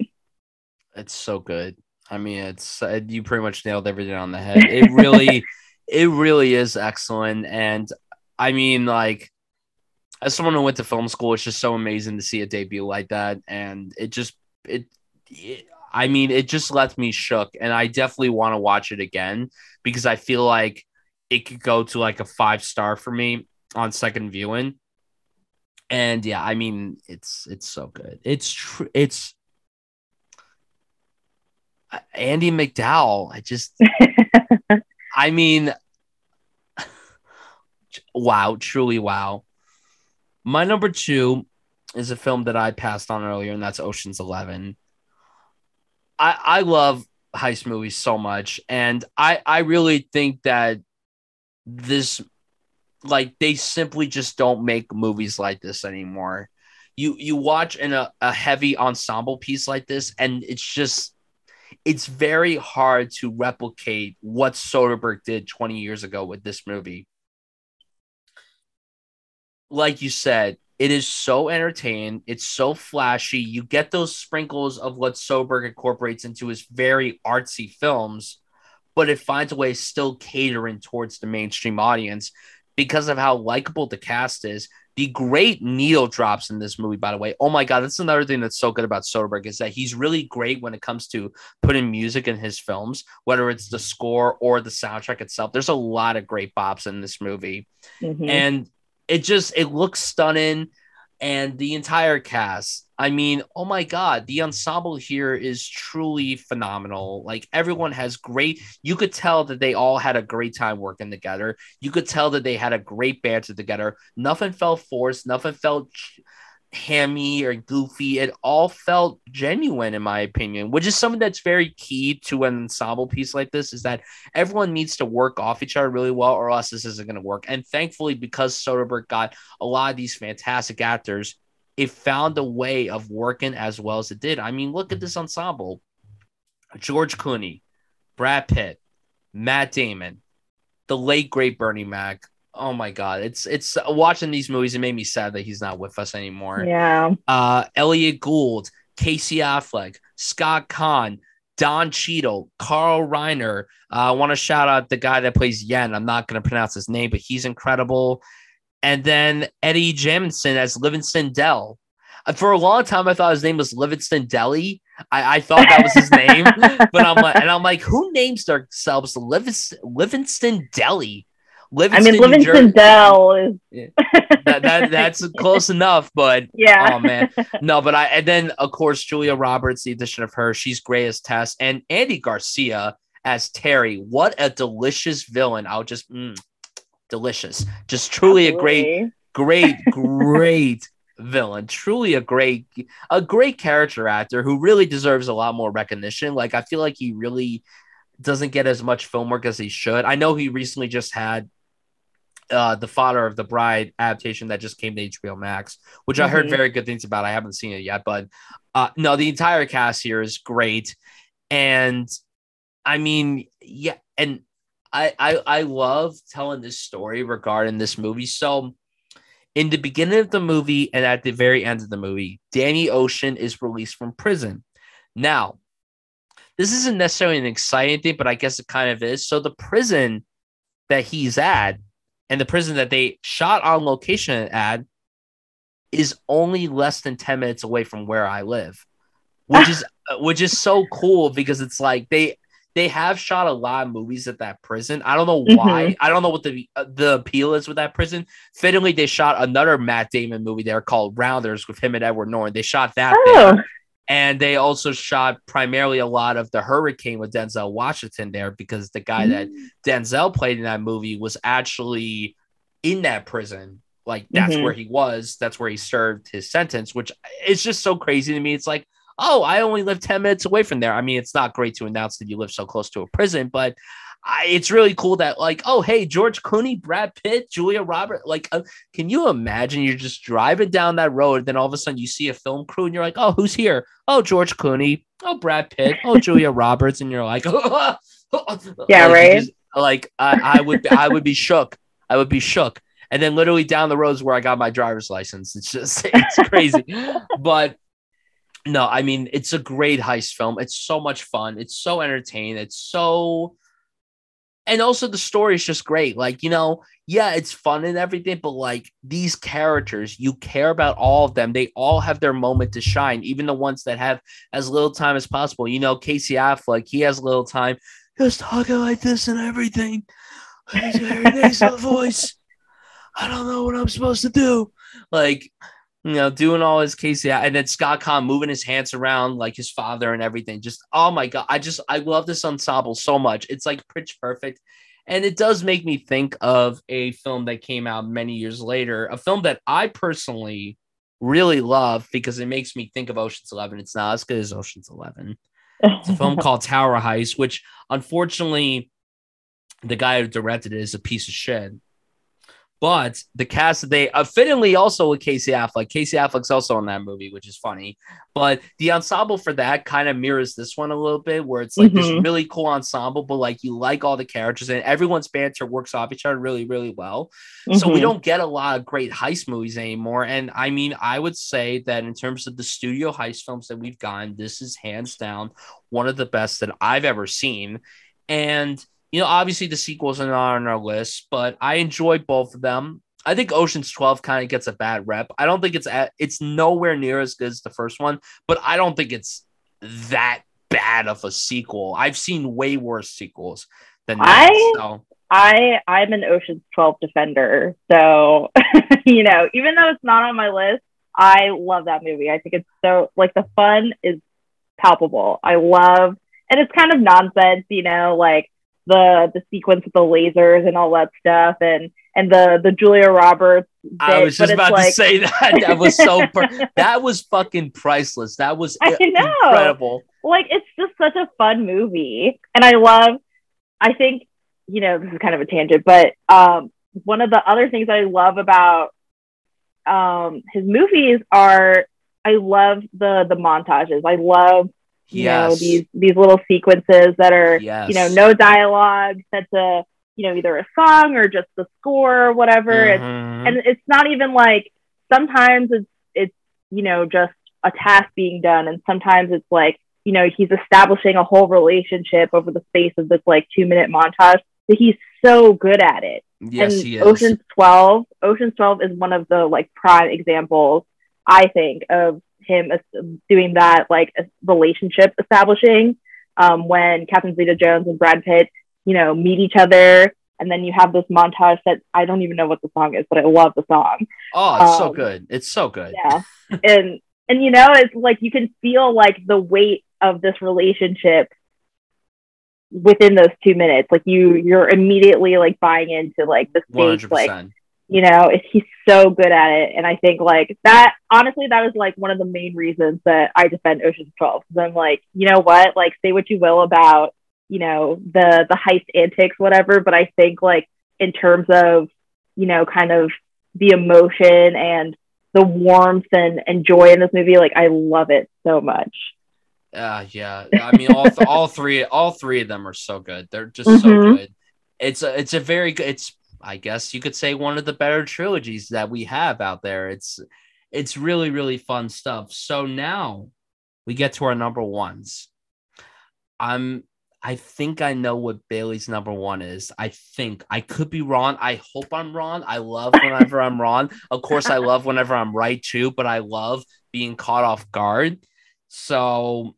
It's so good. I mean, it's uh, you pretty much nailed everything on the head. It really, it really is excellent. And I mean, like, as someone who went to film school, it's just so amazing to see a debut like that. And it just, it, it I mean, it just left me shook. And I definitely want to watch it again because I feel like it could go to like a five star for me on second viewing. And yeah, I mean, it's it's so good. It's true. It's Andie MacDowell. I just, I mean, wow, truly wow. My number two is a film that I passed on earlier, and that's Ocean's Eleven. I I love heist movies so much, and I I really think that this, like, they simply just don't make movies like this anymore. You you watch in a, a heavy ensemble piece like this, and it's just it's very hard to replicate what Soderbergh did 20 years ago with this movie. Like you said, it is so entertaining. It's so flashy. You get those sprinkles of what Soderbergh incorporates into his very artsy films, but it finds a way still catering towards the mainstream audience because of how likable the cast is the great needle drops in this movie, by the way. Oh my god, that's another thing that's so good about Soderbergh is that he's really great when it comes to putting music in his films, whether it's the score or the soundtrack itself. There's a lot of great bops in this movie, mm-hmm. and it just it looks stunning and the entire cast. I mean, oh my god, the ensemble here is truly phenomenal. Like everyone has great. You could tell that they all had a great time working together. You could tell that they had a great banter together. Nothing felt forced. Nothing felt hammy or goofy. It all felt genuine, in my opinion, which is something that's very key to an ensemble piece like this. Is that everyone needs to work off each other really well, or else this isn't going to work. And thankfully, because Soderbergh got a lot of these fantastic actors, it found a way of working as well as it did. I mean, look at this ensemble: George Clooney, Brad Pitt, Matt Damon, the late great Bernie Mac, oh my god, it's it's watching these movies. It made me sad that he's not with us anymore. Yeah. Uh, Elliott Gould, Casey Affleck, Scott Caan, Don Cheadle, Carl Reiner. Uh, I want to shout out the guy that plays Yen. I'm not going to pronounce his name, but he's incredible. And then Eddie Jamison as Livingston Dell. Uh, for a long time, I thought his name was Livingston Deli. I, I thought that was his name, but I'm like, and I'm like, who names themselves Livingston, Livingston Deli? Livingston, I mean, Livingston Dell is yeah. that, that, that's close enough, but yeah, oh man, no, but I and then of course Julia Roberts, the addition of her, she's great as Tess, and Andy Garcia as Terry. What a delicious villain! I'll just mm, delicious, just truly Absolutely. a great, great, great villain. Truly a great, a great character actor who really deserves a lot more recognition. Like I feel like he really doesn't get as much film work as he should. I know he recently just had uh, the Father of the Bride adaptation that just came to HBO Max, which mm-hmm. I heard mm-hmm. very good things about. I haven't seen it yet, but uh, no, the entire cast here is great, and I mean, yeah, and I, I I love telling this story regarding this movie. So in the beginning of the movie and at the very end of the movie, Danny Ocean is released from prison. Now, this isn't necessarily an exciting thing, but I guess it kind of is. So the prison that he's at and the prison that they shot on location at is only less than 10 minutes away from where I live. Which is which is so cool because it's like they they have shot a lot of movies at that prison. I don't know why. Mm-hmm. I don't know what the uh, the appeal is with that prison. Fittingly, they shot another Matt Damon movie there called Rounders with him and Edward Norton. They shot that oh. there. And they also shot primarily a lot of the Hurricane with Denzel Washington there because the guy mm-hmm. that mm. Denzel played in that movie was actually in that prison. Like that's mm-hmm. where he was. That's where he served his sentence, which is just so crazy to me. It's like, oh, I only live 10 minutes away from there. I mean, it's not great to announce that you live so close to a prison, but I, it's really cool that, like, oh, hey, George Clooney, Brad Pitt, Julia Robert. Like, uh, can you imagine you're just driving down that road, and then all of a sudden you see a film crew, and you're like, oh, who's here? Oh, George Clooney. Oh, Brad Pitt. Oh, Julia Roberts. And you're like, yeah, like, right. Just, like, I, I would, I would be shook. I would be shook. And then literally down the road is where I got my driver's license. It's just, it's crazy. but no, I mean, it's a great heist film. It's so much fun. It's so entertaining. It's so, and also the story is just great. Like, you know, yeah, it's fun and everything, but like these characters, you care about all of them. They all have their moment to shine, even the ones that have as little time as possible. You know, Casey Affleck, he has a little time, just talking like this and everything. He's very nice voice. I don't know what I'm supposed to do. Like, you know, doing all his Casey and then Scott Caan moving his hands around like his father and everything. Just oh my god, I just I love this ensemble so much. It's like pitch perfect. And it does make me think of a film that came out many years later, a film that I personally really love because it makes me think of Ocean's Eleven. It's not as good as Ocean's Eleven. It's a film called Tower Heist, which unfortunately the guy who directed it is a piece of shit. But the cast they uh, fittingly also with Casey Affleck. Casey Affleck's also in that movie, which is funny. But the ensemble for that kind of mirrors this one a little bit, where it's like mm-hmm. this really cool ensemble, but like you like all the characters and everyone's banter works off each other really, really well. Mm-hmm. So we mm-hmm. don't get a lot of great heist movies anymore. And I mean, I would say that in terms of the studio heist films that we've gotten, this is hands down one of the best that I've ever seen. And you know, obviously the sequels are not on our list, but I enjoy both of them. I think Ocean's 12 kind of gets a bad rep. I don't think it's at, it's nowhere near as good as the first one, but I don't think it's that bad of a sequel. I've seen way worse sequels than that. I, so. I I'm an Ocean's 12 defender. So, you know, even though it's not on my list, I love that movie. I think it's so like the fun is palpable. I love and it's kind of nonsense, you know, like the the sequence with the lasers and all that stuff and and the the Julia Roberts. Bit, I was just about like... to say that. That was so that was fucking priceless. That was I know. incredible. Like it's just such a fun movie, and I love. I think you know this is kind of a tangent, but um, one of the other things I love about um, his movies are I love the the montages. I love you yes. know these these little sequences that are yes. you know no dialogue set to you know either a song or just the score or whatever mm-hmm. and it's not even like sometimes it's it's you know just a task being done and sometimes it's like you know he's establishing a whole relationship over the space of this like two minute montage but he's so good at it yes and he is. oceans 12 oceans 12 is one of the like prime examples i think of him doing that like relationship establishing um, when Catherine Zeta-Jones and Brad Pitt, you know, meet each other, and then you have this montage that I don't even know what the song is, but I love the song. Oh, it's um, so good! It's so good. Yeah, and and you know, it's like you can feel like the weight of this relationship within those two minutes. Like you, you're immediately like buying into like the stage, 100%. like you know he's so good at it. And i think like that honestly that was like one of the main reasons that i defend ocean's 12 because i'm like you know what? Like say what you will about you know the the heist antics whatever but i think like in terms of you know kind of the emotion and the warmth and, and joy in this movie like i love it so much. Uh, yeah. I mean all, th- all three all three of them are so good. They're just mm-hmm. so good. It's a it's a very good it's I guess you could say one of the better trilogies that we have out there. It's it's really really fun stuff. So now we get to our number ones. I'm I think I know what Bailey's number one is. I think I could be wrong. I hope I'm wrong. I love whenever I'm wrong. Of course, I love whenever I'm right too, but I love being caught off guard. So,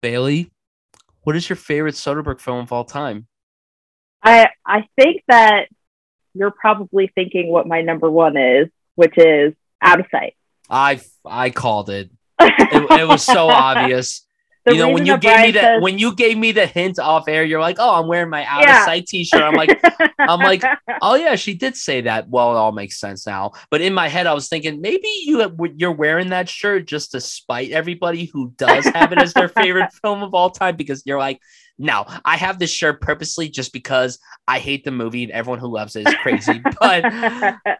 Bailey, what is your favorite Soderbergh film of all time? I I think that you're probably thinking what my number one is, which is Out of Sight. I I called it. it, it was so obvious. The you know, when you gave me the says, when you gave me the hint off air, you're like, "Oh, I'm wearing my out yeah. of sight T-shirt." I'm like, I'm like, "Oh yeah, she did say that." Well, it all makes sense now. But in my head, I was thinking maybe you you're wearing that shirt just to spite everybody who does have it as their favorite film of all time because you're like, "No, I have this shirt purposely just because I hate the movie and everyone who loves it is crazy." but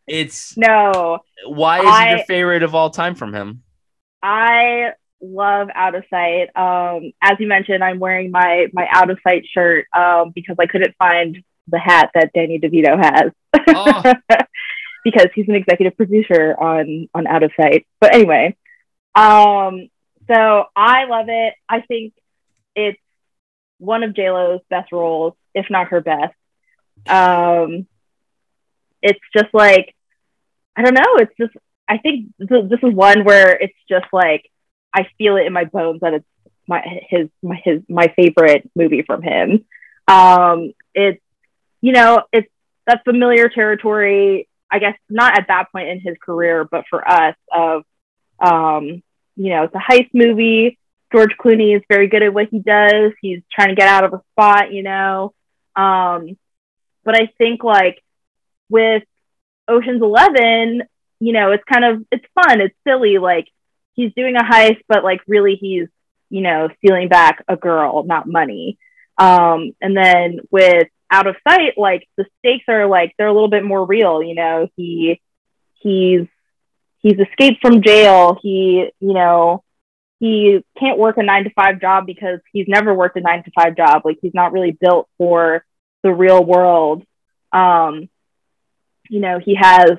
it's no. Why is I, it your favorite of all time from him? I love Out of Sight. Um, as you mentioned, I'm wearing my my Out of Sight shirt um, because I couldn't find the hat that Danny DeVito has. Oh. because he's an executive producer on on Out of Sight. But anyway, um, so I love it. I think it's one of J Lo's best roles, if not her best. Um, it's just like I don't know. It's just I think th- this is one where it's just like I feel it in my bones that it's my his my his my favorite movie from him. Um, it's you know it's that familiar territory. I guess not at that point in his career, but for us of um, you know it's a heist movie. George Clooney is very good at what he does. He's trying to get out of a spot, you know. Um, but I think like with Ocean's Eleven, you know, it's kind of it's fun, it's silly, like he's doing a heist, but like really he's, you know, stealing back a girl, not money. Um, and then with out of sight, like the stakes are like they're a little bit more real, you know. He he's he's escaped from jail. He, you know, he can't work a nine to five job because he's never worked a nine to five job. Like he's not really built for the real world. Um, you know, he has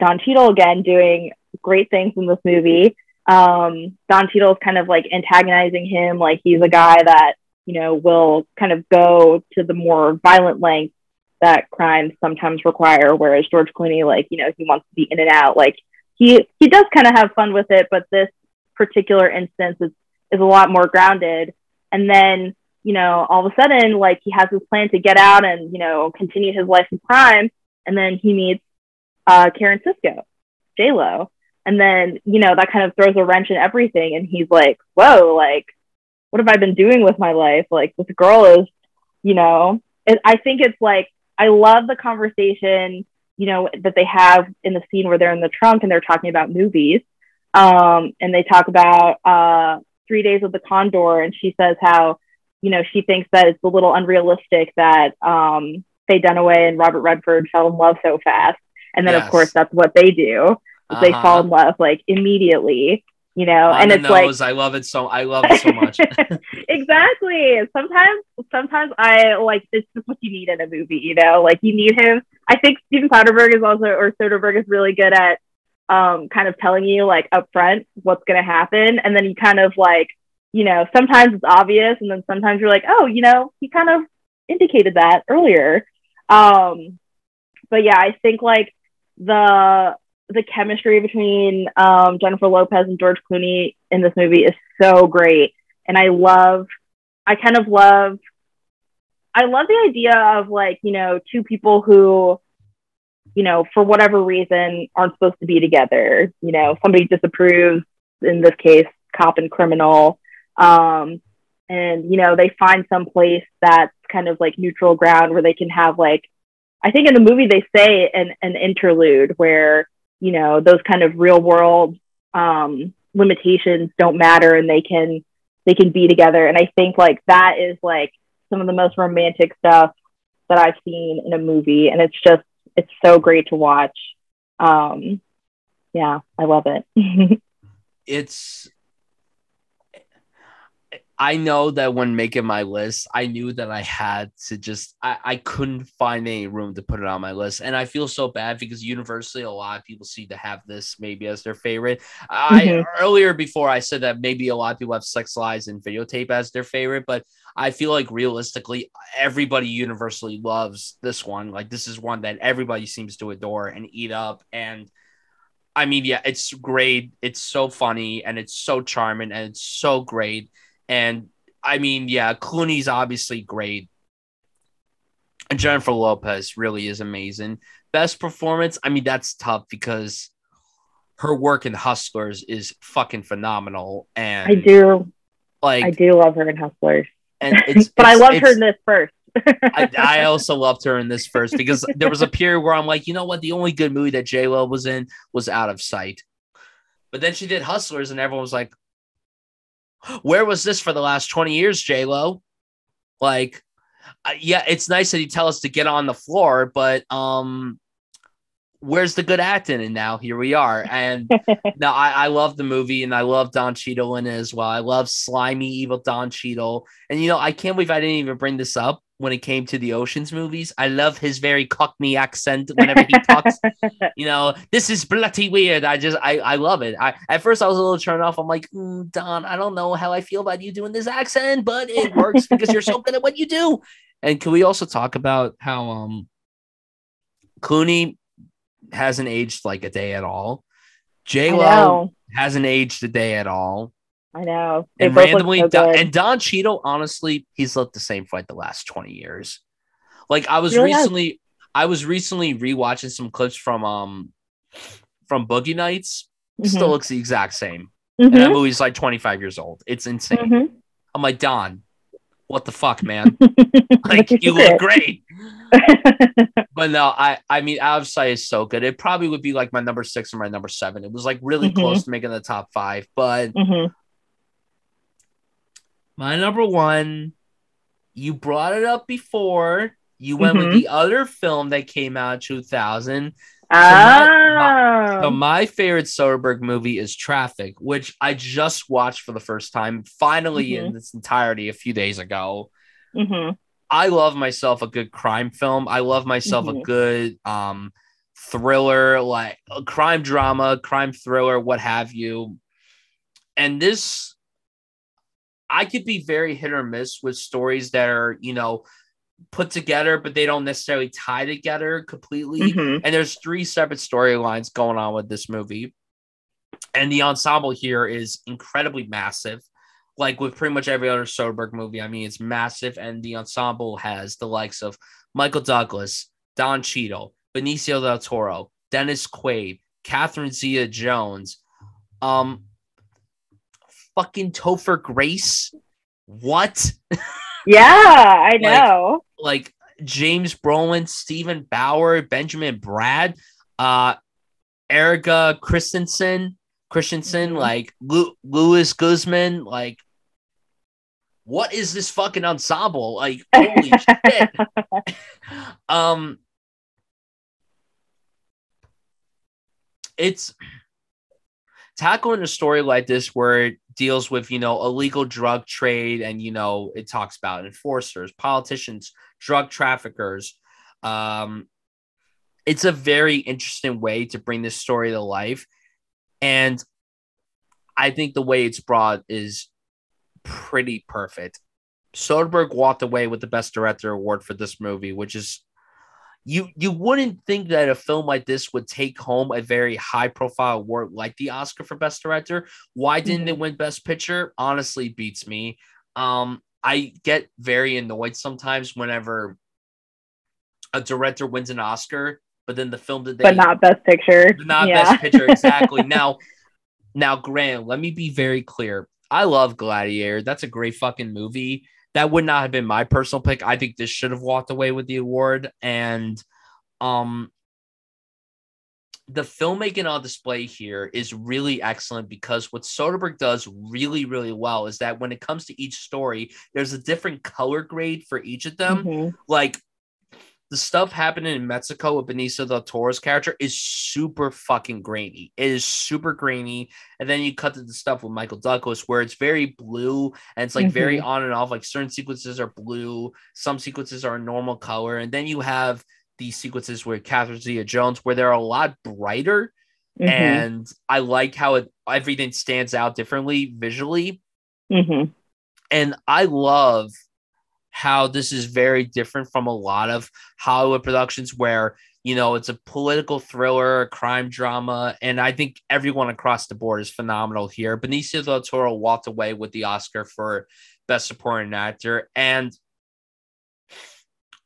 Don Cheadle again doing great things in this movie um, Don Cheadle's kind of like antagonizing him, like he's a guy that you know will kind of go to the more violent lengths that crimes sometimes require, whereas George Clooney, like you know, he wants to be in and out. Like he he does kind of have fun with it, but this particular instance is is a lot more grounded. And then you know, all of a sudden, like he has this plan to get out and you know continue his life in crime, and then he meets uh, Karen Sisco, J Lo, and then, you know, that kind of throws a wrench in everything. And he's like, whoa, like, what have I been doing with my life? Like, this girl is, you know, it, I think it's like, I love the conversation, you know, that they have in the scene where they're in the trunk and they're talking about movies. Um, and they talk about uh, Three Days of the Condor. And she says how, you know, she thinks that it's a little unrealistic that um, Faye Dunaway and Robert Redford fell in love so fast. And then, yes. of course, that's what they do uh-huh. they fall in love like immediately you know? On and it's nose, like i love it so i love it so much. Exactly. Sometimes sometimes i like it's just what you need in a movie you know? Like you need him. I think steven soderbergh is also or soderbergh is really good at um kind of telling you like up front what's going to happen. And then you kind of like you know sometimes it's obvious and then sometimes you're like oh you know he kind of indicated that earlier. Um but yeah i think like the the chemistry between um, Jennifer Lopez and George Clooney in this movie is so great, and I love, I kind of love, I love the idea of like you know two people who, you know, for whatever reason aren't supposed to be together. You know, somebody disapproves. In this case, cop and criminal. Um, and you know they find some place that's kind of like neutral ground where they can have like I think in the movie they say an, an interlude where you know those kind of real world um, limitations don't matter and they can they can be together. And i think like that is like some of the most romantic stuff that i've seen in a movie. And it's just it's so great to watch. Um yeah i love it. It's I know that when making my list, I knew that I had to just I, I couldn't find any room to put it on my list. And I feel so bad because universally a lot of people seem to have this maybe as their favorite. I Mhm. earlier before I said that maybe a lot of people have sex lies and videotape as their favorite, but I feel like realistically everybody universally loves this one. Like this is one that everybody seems to adore and eat up. And I mean, yeah, it's great. It's so funny and it's so charming and it's so great. And I mean, yeah, Clooney's obviously great. And Jennifer Lopez really is amazing. Best performance, I mean, that's tough because her work in Hustlers is fucking phenomenal. And I do. like I do love her in Hustlers, and it's but I loved her in this first. I, I also loved her in this first because there was a period where I'm like, you know what? The only good movie that J Lo was in was Out of Sight, but then she did Hustlers, and everyone was like, "Where was this for the last 20 years, J Lo?" Like, uh, yeah, it's nice that you tell us to get on the floor, but um, where's the good acting? And now here we are. And now I, I love the movie, and I love Don Cheadle in it as well. I love slimy, evil Don Cheadle, and you know, I can't believe I didn't even bring this up when it came to the Ocean's movies. I love his very Cockney accent whenever he talks. you know, this is bloody weird. I just, I, I love it. I at first I was a little turned off. I'm like, mm, Don, I don't know how I feel about you doing this accent, but it works because you're so good at what you do. And can we also talk about how um Clooney hasn't aged like a day at all? J Lo hasn't aged a day at all. I know. They And randomly, so Don, and Don Cheadle, honestly, he's looked the same fight the last 20 years. Like I was really has. recently, I was recently rewatching some clips from um from Boogie Nights. Still looks the exact same. Mhm. And that movie's like 25 years old. It's insane. Mhm. I'm like, Don, what the fuck, man? Like What's you look great. But no, I I mean, Out of Sight is so good. It probably would be like my number six or my number seven. It was like really Mhm. close to making the top five. But Mhm. My number one, you brought it up before. You went with Mhm. the other film that came out in 2000. Oh. So my favorite Soderbergh movie is Traffic, which I just watched for the first time, finally in its entirety a few days ago. Mhm. I love myself a good crime film. I love myself a Mhm. good um thriller, like a crime drama, crime thriller, what have you. And this I could be very hit or miss with stories that are, you know, put together, but they don't necessarily tie together completely. Mhm. And there's three separate storylines going on with this movie. And the ensemble here is incredibly massive. Like with pretty much every other Soderbergh movie, I mean, it's massive. And the ensemble has the likes of Michael Douglas, Don Cheadle, Benicio del Toro, Dennis Quaid, Catherine Zeta Jones, um, fucking Topher Grace. What? Yeah, I know. like James Brolin, Steven Bauer, Benjamin Bratt, uh, Erika Christensen, Christensen, Mhm. like Lu- Luis Guzman, like what is this fucking ensemble? Like holy shit. Um it's tackling a story like this where deals with you know illegal drug trade and you know it talks about enforcers politicians drug traffickers. Um it's a very interesting way to bring this story to life. And i think the way it's brought is pretty perfect. Soderbergh walked away with the best director award for this movie which is you you wouldn't think that a film like this would take home a very high profile award like the Oscar for best director. Why didn't it win best picture? Honestly beats me. Um I get very annoyed sometimes whenever a director wins an Oscar, but then the film that they but not best picture. not yeah. best picture exactly. now now Grant, let me be very clear. I love Gladiator. That's a great fucking movie that would not have been my personal pick. I think this should have walked away with the award. And um the filmmaking on display here is really excellent because what Soderbergh does really, really well is that when it comes to each story, there's a different color grade for each of them. Mhm. Like the stuff happening in Mexico with Benicio del Toro's character is super fucking grainy. It is super grainy. And then you cut to the stuff with Michael Douglas where it's very blue and it's like mm-hmm. very on and off. Like certain sequences are blue, some sequences are a normal color. And then you have these sequences with Catherine Zeta Jones where they're a lot brighter. Mm-hmm. And I like how it everything stands out differently visually. Mm-hmm. And I love how this is very different from a lot of Hollywood productions where you know it's a political thriller, a crime drama, and I think everyone across the board is phenomenal here. Benicio del Toro walked away with the Oscar for Best Supporting Actor, and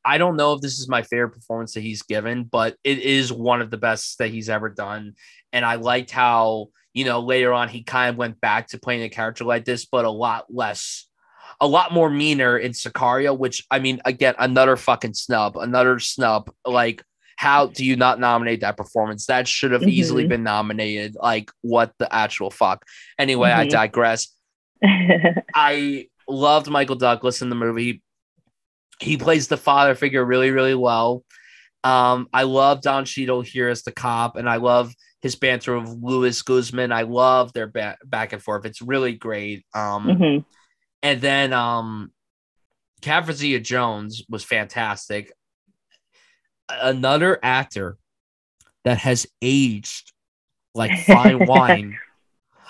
I don't know if this is my favorite performance that he's given, but it is one of the best that he's ever done. And I liked how, you know, later on he kind of went back to playing a character like this, but a lot less a lot more meaner in Sicario, which I mean, again, another fucking snub, another snub. Like, how do you not nominate that performance? That should have mm-hmm. easily been nominated. Like, what the actual fuck? Anyway, mm-hmm. I digress. I loved Michael Douglas in the movie. He plays the father figure really, really well. Um, I love Don Cheadle here as the cop, and I love his banter of Luis Guzman. I love their ba- back and forth. It's really great. Um, mm-hmm. And then um Catherine Jones was fantastic. Another actor that has aged like fine wine.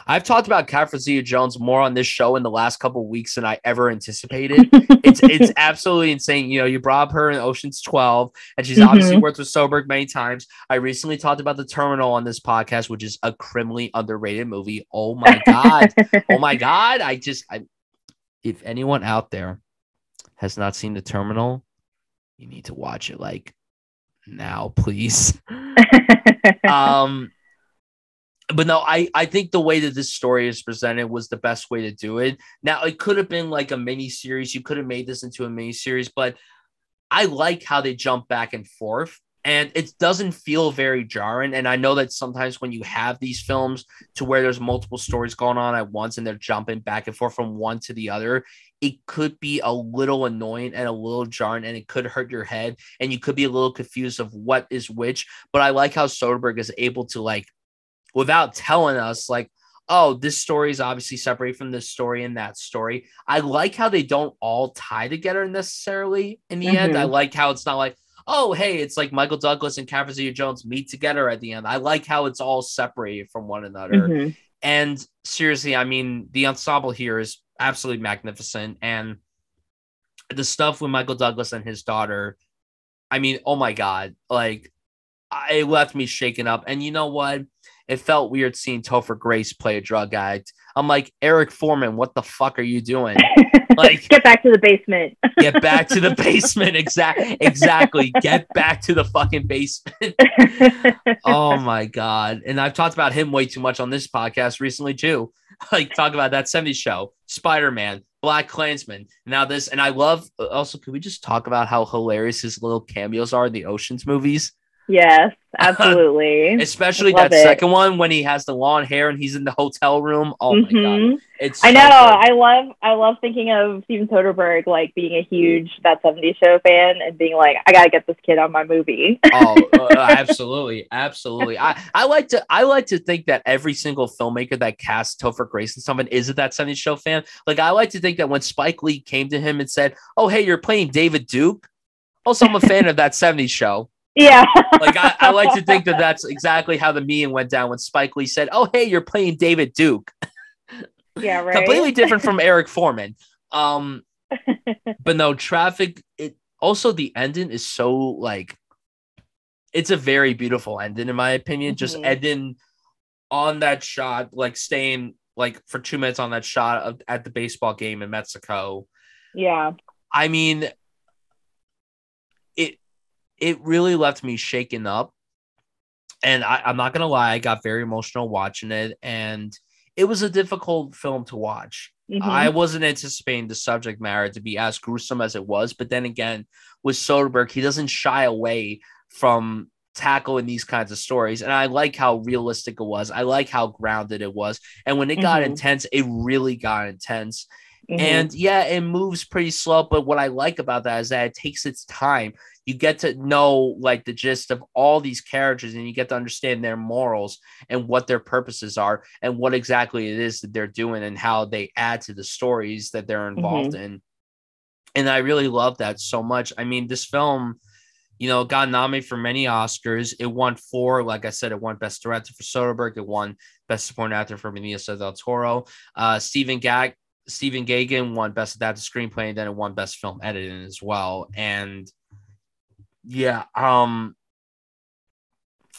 I've talked about Catherine Jones more on this show in the last couple weeks than I ever anticipated. it's it's absolutely insane. You know, you brought up her in Ocean's 12, and she's mm-hmm. obviously worked with Soderbergh many times. I recently talked about The Terminal on this podcast, which is a criminally underrated movie. Oh my god. oh my god. I just I if anyone out there has not seen the terminal, you need to watch it like now, please. um but no, I I think the way that this story is presented was the best way to do it. Now it could have been like a mini series. You could have made this into a mini series, but I like how they jump back and forth and it doesn't feel very jarring and i know that sometimes when you have these films to where there's multiple stories going on at once and they're jumping back and forth from one to the other it could be a little annoying and a little jarring and it could hurt your head and you could be a little confused of what is which but i like how soderbergh is able to like without telling us like oh this story is obviously separate from this story and that story i like how they don't all tie together necessarily in the mm-hmm. end i mm-hmm. like how it's not like oh, hey, it's like Michael Douglas and Catherine Zeta Jones meet together at the end. I like how it's all separated from one another. Mm-hmm. And seriously, I mean, the ensemble here is absolutely magnificent. And the stuff with Michael Douglas and his daughter, I mean, oh my God, like it left me shaken up. And you know what? It felt weird seeing Topher Grace play a drug addict. I'm like, Eric Forman, what the fuck are you doing? Like, get back to the basement. get back to the basement. Exactly. Exactly. Get back to the fucking basement. oh my god! And I've talked about him way too much on this podcast recently too. Like talk about that 70s show, Spider Man, BlacKkKlansman. Now this, and I love. Also, could we just talk about how hilarious his little cameos are in the Ocean's movies? Yes, absolutely. Especially that it. second one when he has the long hair and he's in the hotel room. Oh mm-hmm. my god. Mm-hmm. It's I know. I love I love thinking of Steven Soderbergh like being a huge that 70s show fan and being like, I gotta get this kid on my movie. oh, uh, absolutely. Absolutely. I, I like to I like to think that every single filmmaker that casts Topher Grace and someone is a that 70s show fan. Like I like to think that when Spike Lee came to him and said, Oh, hey, you're playing David Duke. Also, I'm a fan of that 70s show. Yeah. like I, I, like to think that that's exactly how the meeting went down when Spike Lee said, "Oh, hey, you're playing David Duke." Yeah, right. Completely different from Eric Forman. Um, but no, traffic. It also the ending is so like, it's a very beautiful ending in my opinion. Mm-hmm. Just ending on that shot, like staying like for two minutes on that shot of, at the baseball game in Mexico. Yeah. I mean, it really left me shaken up. And I, I'm not gonna lie, I got very emotional watching it, and it was a difficult film to watch. Mm-hmm. I wasn't anticipating the subject matter to be as gruesome as it was, but then again, with Soderbergh, he doesn't shy away from tackling these kinds of stories. And I like how realistic it was. I like how grounded it was. And when it got mm-hmm. intense, it really got intense. Mm-hmm. And yeah, it moves pretty slow. But what I like about that is that it takes its time. You get to know like the gist of all these characters and you get to understand their morals and what their purposes are and what exactly it is that they're doing and how they add to the stories that they're involved mm-hmm. in. And I really love that so much. I mean, this film, you know, got nominated for many Oscars. It won four. Like I said, it won Best Director for Soderbergh. It won Best Supporting Actor for Benicio del Toro. Uh, Stephen Gag Stephen Gaghan won Best Adapted Screenplay, and then it won Best Film Editing as well. And yeah, um,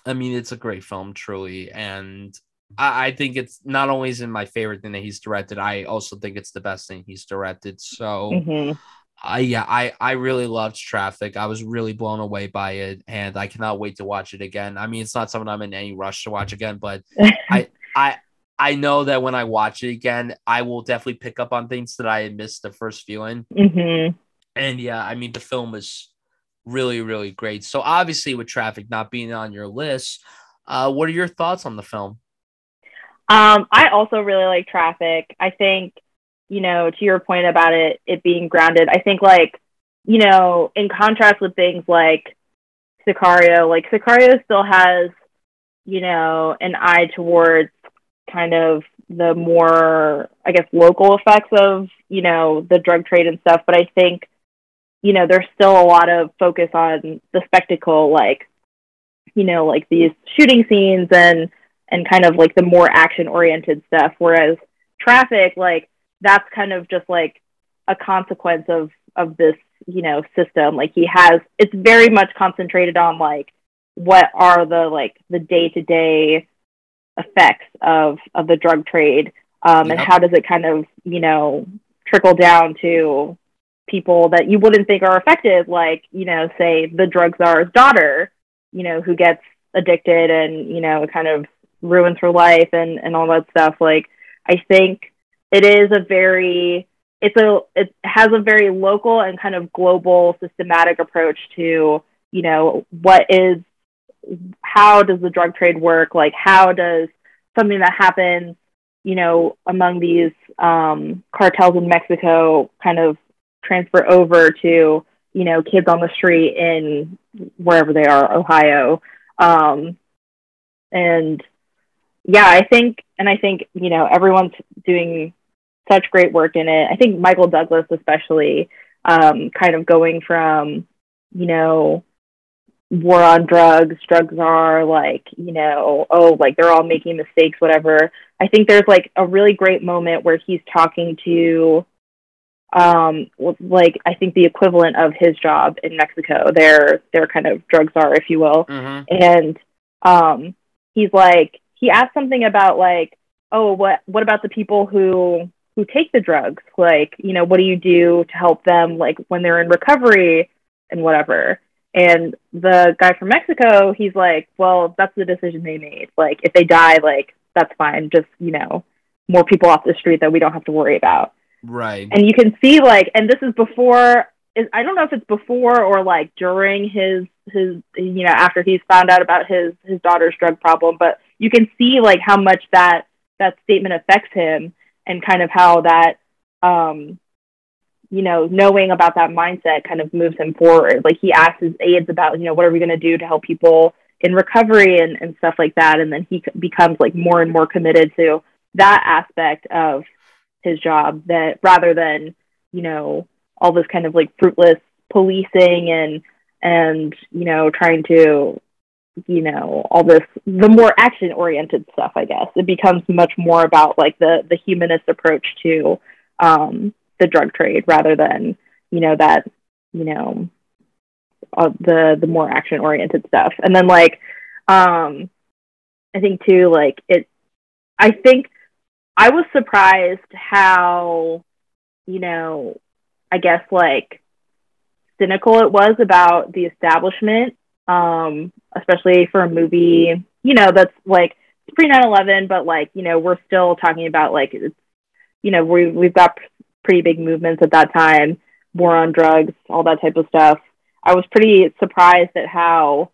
I mean, it's a great film, truly, and I, I think it's not only is it my favorite thing that he's directed, I also think it's the best thing he's directed. So. Mm-hmm. I yeah, I I really loved Traffic. I was really blown away by it, and I cannot wait to watch it again. I mean, it's not something I'm in any rush to watch again, but I I I know that when I watch it again, I will definitely pick up on things that I had missed the first viewing. Mm-hmm. And yeah, I mean, the film was really, really great. So obviously, with Traffic not being on your list, uh, what are your thoughts on the film? Um, I also really like Traffic. I think, you know, to your point about it, it being grounded, I think like, you know, in contrast with things like Sicario, like Sicario still has, you know, an eye towards kind of the more, I guess, local effects of, you know, the drug trade and stuff. But I think, you know, there's still a lot of focus on the spectacle, like, you know, like these shooting scenes and, and kind of like the more action oriented stuff. Whereas traffic, like, that's kind of just like a consequence of, of this, you know, system. Like he has, it's very much concentrated on like, what are the like the day to day effects of of the drug trade um, yep. and how does it kind of you know trickle down to people that you wouldn't think are affected like you know say the drug czar's daughter you know who gets addicted and you know kind of ruins her life and and all that stuff like i think it is a very it's a it has a very local and kind of global systematic approach to you know what is how does the drug trade work? Like, how does something that happens, you know, among these um, cartels in Mexico kind of transfer over to, you know, kids on the street in wherever they are, Ohio? Um, and yeah, I think, and I think, you know, everyone's doing such great work in it. I think Michael Douglas, especially, um, kind of going from, you know, war on drugs, drugs are like, you know, oh, like they're all making mistakes, whatever. I think there's like a really great moment where he's talking to, um, like I think the equivalent of his job in Mexico. They're they're kind of drug czar, if you will, mm-hmm. and um, he's like he asked something about like, oh, what what about the people who who take the drugs? Like, you know, what do you do to help them like when they're in recovery and whatever? And the guy from Mexico, he's like, well, that's the decision they made. Like, if they die, like, that's fine. Just, you know, more people off the street that we don't have to worry about. Right. And you can see, like, and this is before, is, I don't know if it's before or like during his, his, you know, after he's found out about his, his daughter's drug problem, but you can see, like, how much that, that statement affects him and kind of how that, um, you know, knowing about that mindset kind of moves him forward. Like he asks his aides about, you know, what are we going to do to help people in recovery and, and stuff like that. And then he becomes like more and more committed to that aspect of his job that rather than, you know, all this kind of like fruitless policing and, and, you know, trying to, you know, all this, the more action oriented stuff, I guess it becomes much more about like the, the humanist approach to, um, the drug trade rather than you know that you know uh, the the more action oriented stuff. And then like um i think too like it i think i was surprised how you know i guess like cynical it was about the establishment um especially for a movie you know that's like pre 9-11 but like you know we're still talking about like it's you know we, we've got pretty big movements at that time, war on drugs, all that type of stuff. I was pretty surprised at how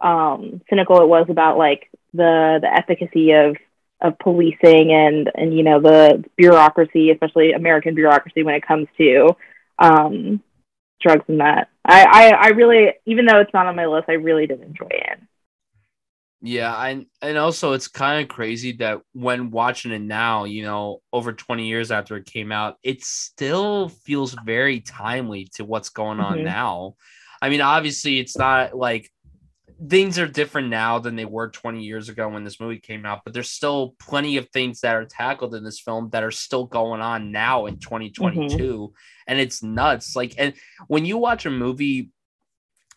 um, cynical it was about like the the efficacy of of policing and and you know the bureaucracy, especially American bureaucracy when it comes to um, drugs and that. I, I I really even though it's not on my list, I really did enjoy it. Yeah, and and also it's kind of crazy that when watching it now, you know, over 20 years after it came out, it still feels very timely to what's going on mm-hmm. now. I mean, obviously it's not like things are different now than they were 20 years ago when this movie came out, but there's still plenty of things that are tackled in this film that are still going on now in 2022. Mm-hmm. And it's nuts. Like, and when you watch a movie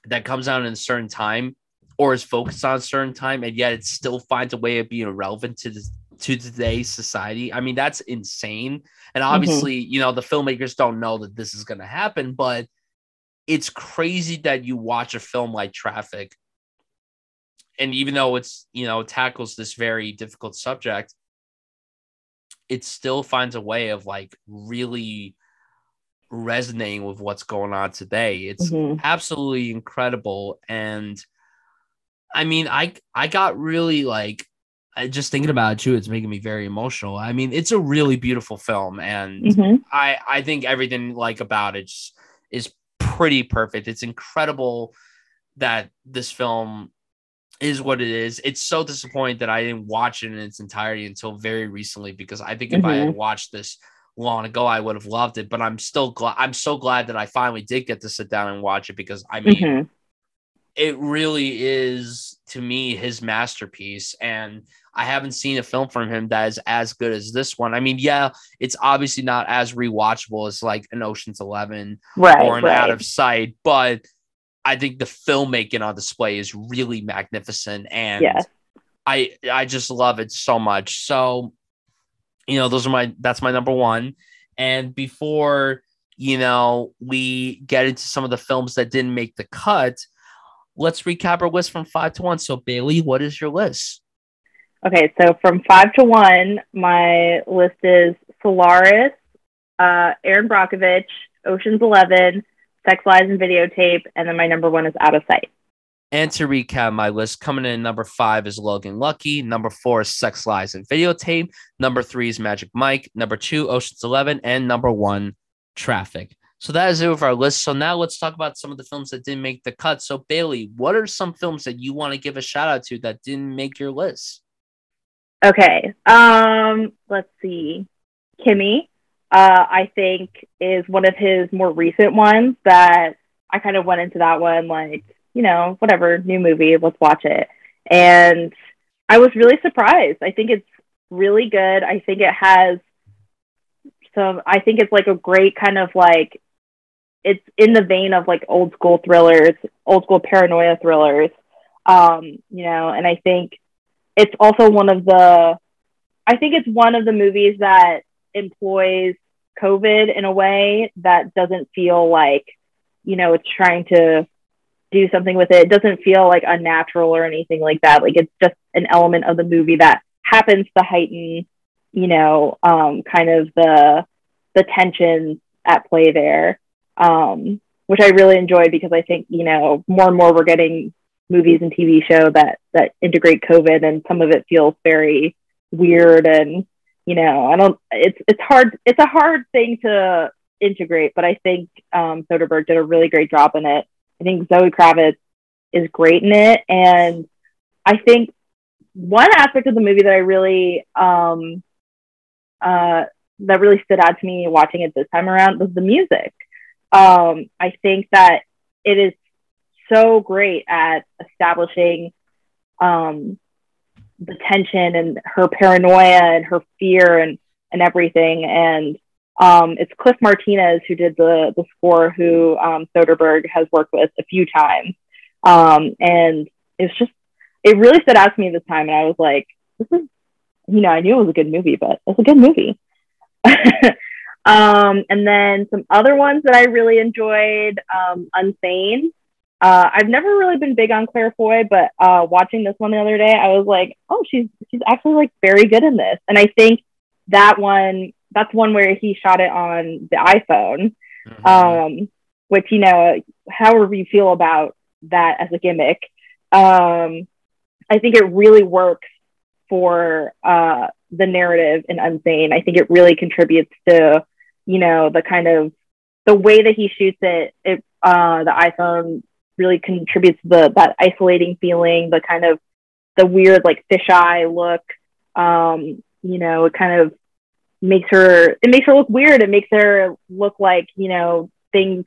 that comes out in a certain time or is focused on a certain time, and yet it still finds a way of being relevant to this, to today's society. I mean, that's insane. And mm-hmm. obviously, mm-hmm. you know, the filmmakers don't know that this is going to happen, but it's crazy that you watch a film like Traffic and even though it's you know tackles this very difficult subject it still finds a way of like really resonating with what's going on today it's mm-hmm. absolutely incredible and i mean i i got really like I, just thinking about it too it's making me very emotional i mean it's a really beautiful film and mm-hmm. i i think everything like about it is pretty perfect it's incredible that this film is what it is. It's so disappointing that I didn't watch it in its entirety until very recently because I think if mm-hmm. I had mm-hmm. watched this long ago, I would have loved it. But I'm still glad. I'm so glad that I finally did get to sit down and watch it because I mean, mm-hmm. It really is to me his masterpiece, and I haven't seen a film from him that is as good as this one. I mean, yeah, it's obviously not as rewatchable as like an Ocean's Eleven right, or an right. Out of Sight, but I think the filmmaking on display is really magnificent and yes. I I just love it so much. So, you know, those are my that's my number one. And before, you know, we get into some of the films that didn't make the cut, let's recap our list from five to one. So Bailey, what is your list? Okay, so from five to one, my list is Solaris, uh, Erin Brockovich, Ocean's Eleven, Sex Lies and Videotape, and then my number one is Out of Sight. And to recap my list, coming in number five is Logan Lucky. Number four is Sex Lies and Videotape. Number three is Magic Mike. Number two, Ocean's Eleven. And number one, Traffic. So that is it with our list. So now let's talk about some of the films that didn't make the cut. So Bailey, what are some films that you want to give a shout out to that didn't make your list? Okay. Um, let's see. Kimi, uh, I think is one of his more recent ones that I kind of went into that one like, you know, whatever, new movie, let's watch it. And I was really surprised. I think it's really good. I think it has some, I think it's like a great kind of like, it's in the vein of like old school thrillers, old school paranoia thrillers. Um, you know, and I think it's also one of the, I think it's one of the movies that employs COVID in a way that doesn't feel like, you know, it's trying to do something with it. It doesn't feel like unnatural or anything like that. Like it's just an element of the movie that happens to heighten, you know, um, kind of the the tension at play there, um, which I really enjoyed because I think you know more and more we're getting movies and TV show that that integrate COVID, and some of it feels very weird and you know, I don't. It's it's hard. It's a hard thing to integrate, but I think um, Soderbergh did a really great job in it. I think Zoe Kravitz is great in it, and I think one aspect of the movie that I really um, uh, that really stood out to me watching it this time around was the music. Um, I think that it is so great at establishing um, the tension and her paranoia and her fear and and everything. And um, it's Cliff Martinez who did the the score, who um, Soderbergh has worked with a few times. Um, and it's just it really stood out to me this time, and I was like, this is you know I knew it was a good movie, but it's a good movie. um, and then some other ones that I really enjoyed, um, Unsane. Uh, I've never really been big on Claire Foy, but uh, watching this one the other day, I was like, oh, she's she's actually like very good in this. And I think that one that's one where he shot it on the iPhone, mm-hmm. um, which you know, however you feel about that as a gimmick, um, I think it really works for uh, the narrative in Unsane. I think it really contributes to, you know, the kind of the way that he shoots it. It uh, the iPhone really contributes the that isolating feeling, the kind of the weird like fisheye look. Um, you know, it kind of makes her it makes her look weird. It makes her look like you know things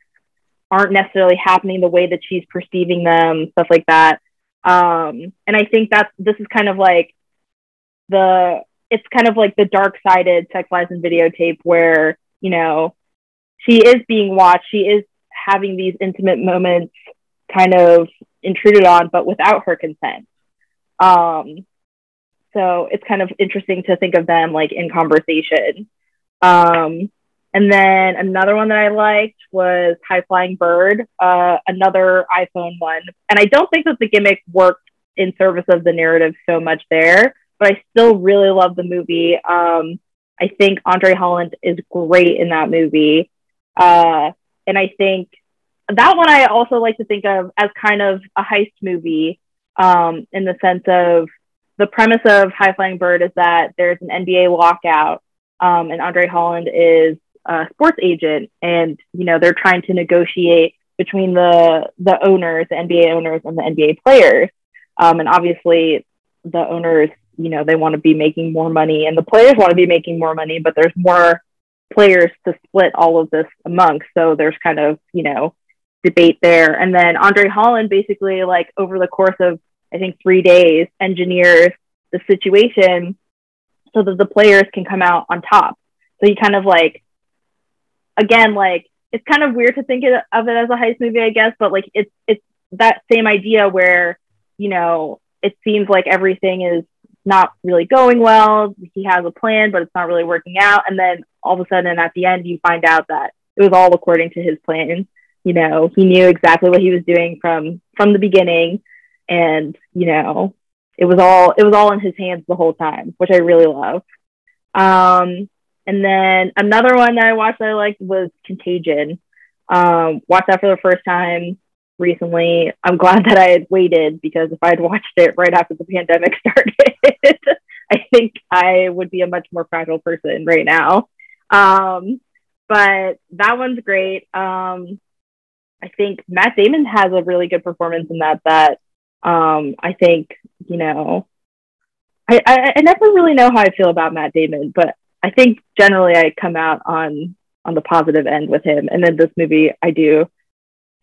aren't necessarily happening the way that she's perceiving them, stuff like that. Um, and I think that this is kind of like the it's kind of like the dark sided sex lies and videotape where you know she is being watched, she is having these intimate moments kind of intruded on, but without her consent. Um, so it's kind of interesting to think of them like in conversation. Um, and then another one that I liked was High Flying Bird, uh, another iPhone one. And I don't think that the gimmick worked in service of the narrative so much there, but I still really love the movie. Um, I think Andre Holland is great in that movie. Uh, and I think that one I also like to think of as kind of a heist movie um, in the sense of the premise of High Flying Bird is that there's an NBA lockout um, and Andre Holland is a sports agent, and you know they're trying to negotiate between the the owners, the NBA owners, and the NBA players. Um, and obviously, the owners, you know, they want to be making more money, and the players want to be making more money, but there's more players to split all of this amongst. So there's kind of you know debate there. And then Andre Holland basically like over the course of I think three days engineers the situation so that the players can come out on top. So you kind of like again, like it's kind of weird to think of it as a heist movie, I guess, but like it's it's that same idea where you know it seems like everything is not really going well. He has a plan, but it's not really working out, and then all of a sudden at the end you find out that it was all according to his plan. You know, he knew exactly what he was doing from from the beginning, and you know, it was all it was all in his hands the whole time, which I really love. Um, and then another one that I watched that I liked was Contagion. Um, watched that for the first time recently. I'm glad that I had waited because if I had watched it right after the pandemic started, I think I would be a much more fragile person right now. Um, but that one's great. Um, I think Matt Damon has a really good performance in that. That um, I think you know, I, I I never really know how I feel about Matt Damon, but I think generally I come out on on the positive end with him, and then this movie I do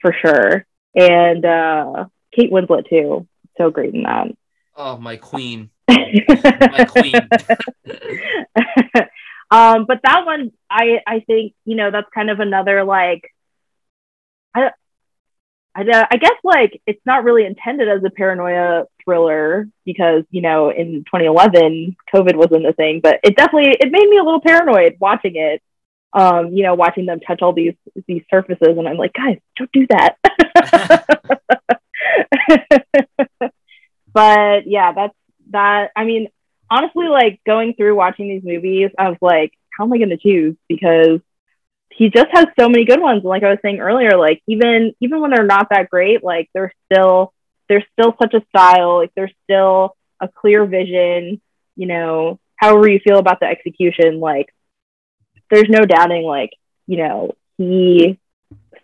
for sure. And uh, Kate Winslet too, so great in that. Oh, my queen, my queen. um, but that one, I I think you know that's kind of another like I I, I guess like it's not really intended as a paranoia thriller because you know in 2011 COVID wasn't a thing, but it definitely it made me a little paranoid watching it. Um, you know, watching them touch all these these surfaces, and I'm like, guys, don't do that. but yeah, that's that. I mean, honestly, like going through watching these movies, I was like, how am I going to choose? Because he just has so many good ones. Like I was saying earlier, like even even when they're not that great, like they're still there's still such a style. Like there's still a clear vision. You know, however you feel about the execution, like there's no doubting. Like you know, he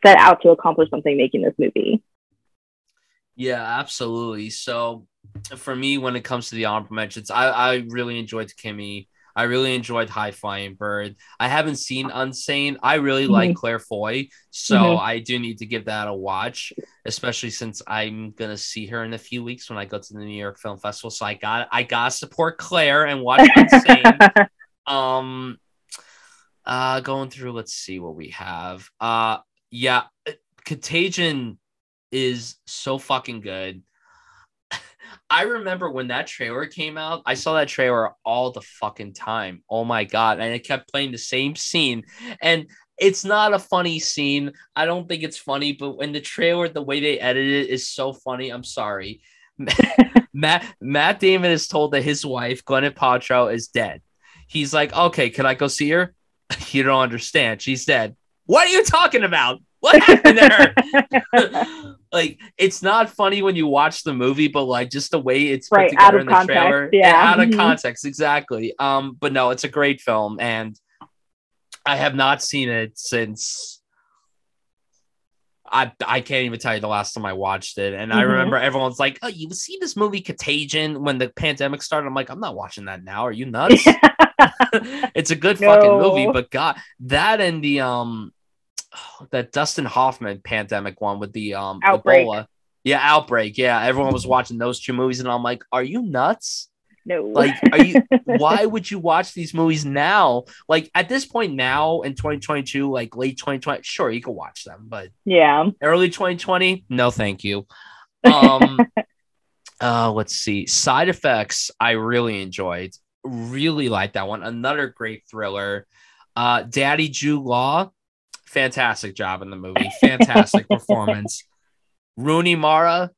set out to accomplish something making this movie. Yeah, absolutely. So for me, when it comes to the honorable mentions, I, I really enjoyed Kimi I really enjoyed High Flying Bird. I haven't seen Unsane. I really mm-hmm. like Claire Foy, so mm-hmm. I do need to give that a watch, especially since I'm gonna see her in a few weeks when I go to the New York Film Festival. So I got I gotta support Claire and watch Unsane. um, uh, going through. Let's see what we have. Uh, yeah, Contagion is so fucking good. I remember when that trailer came out, I saw that trailer all the fucking time. Oh my god. And it kept playing the same scene. And it's not a funny scene. I don't think it's funny, but when the trailer, the way they edited it is so funny. I'm sorry. Matt Matt Damon is told that his wife, Gwyneth Paltrow, is dead. He's like, okay, can I go see her? you don't understand. She said, What are you talking about? What happened there? like it's not funny when you watch the movie, but like just the way it's put together out of in the context, trailer, yeah. out of Mhm. context, exactly. Um, but no, it's a great film, and I have not seen it since. I, I can't even tell you the last time I watched it. And I Mhm. remember everyone's like, Oh, you see this movie Contagion when the pandemic started? I'm like, I'm not watching that now. Are you nuts? it's a good fucking movie, but God, that and the um that Dustin Hoffman pandemic one with the um Outbreak. Ebola. Yeah, outbreak. Yeah, everyone was watching those two movies, and I'm like, are you nuts? no. Like, are you? why would you watch these movies now? Like at this point now in 2022, like late 2020, sure you can watch them, but yeah. early 2020, no, thank you. Um, uh, let's see. Side effects, I really enjoyed. Really like that one. Another great thriller. Uh, Daddy Jude Law, fantastic job in the movie. Fantastic performance. Rooney Mara,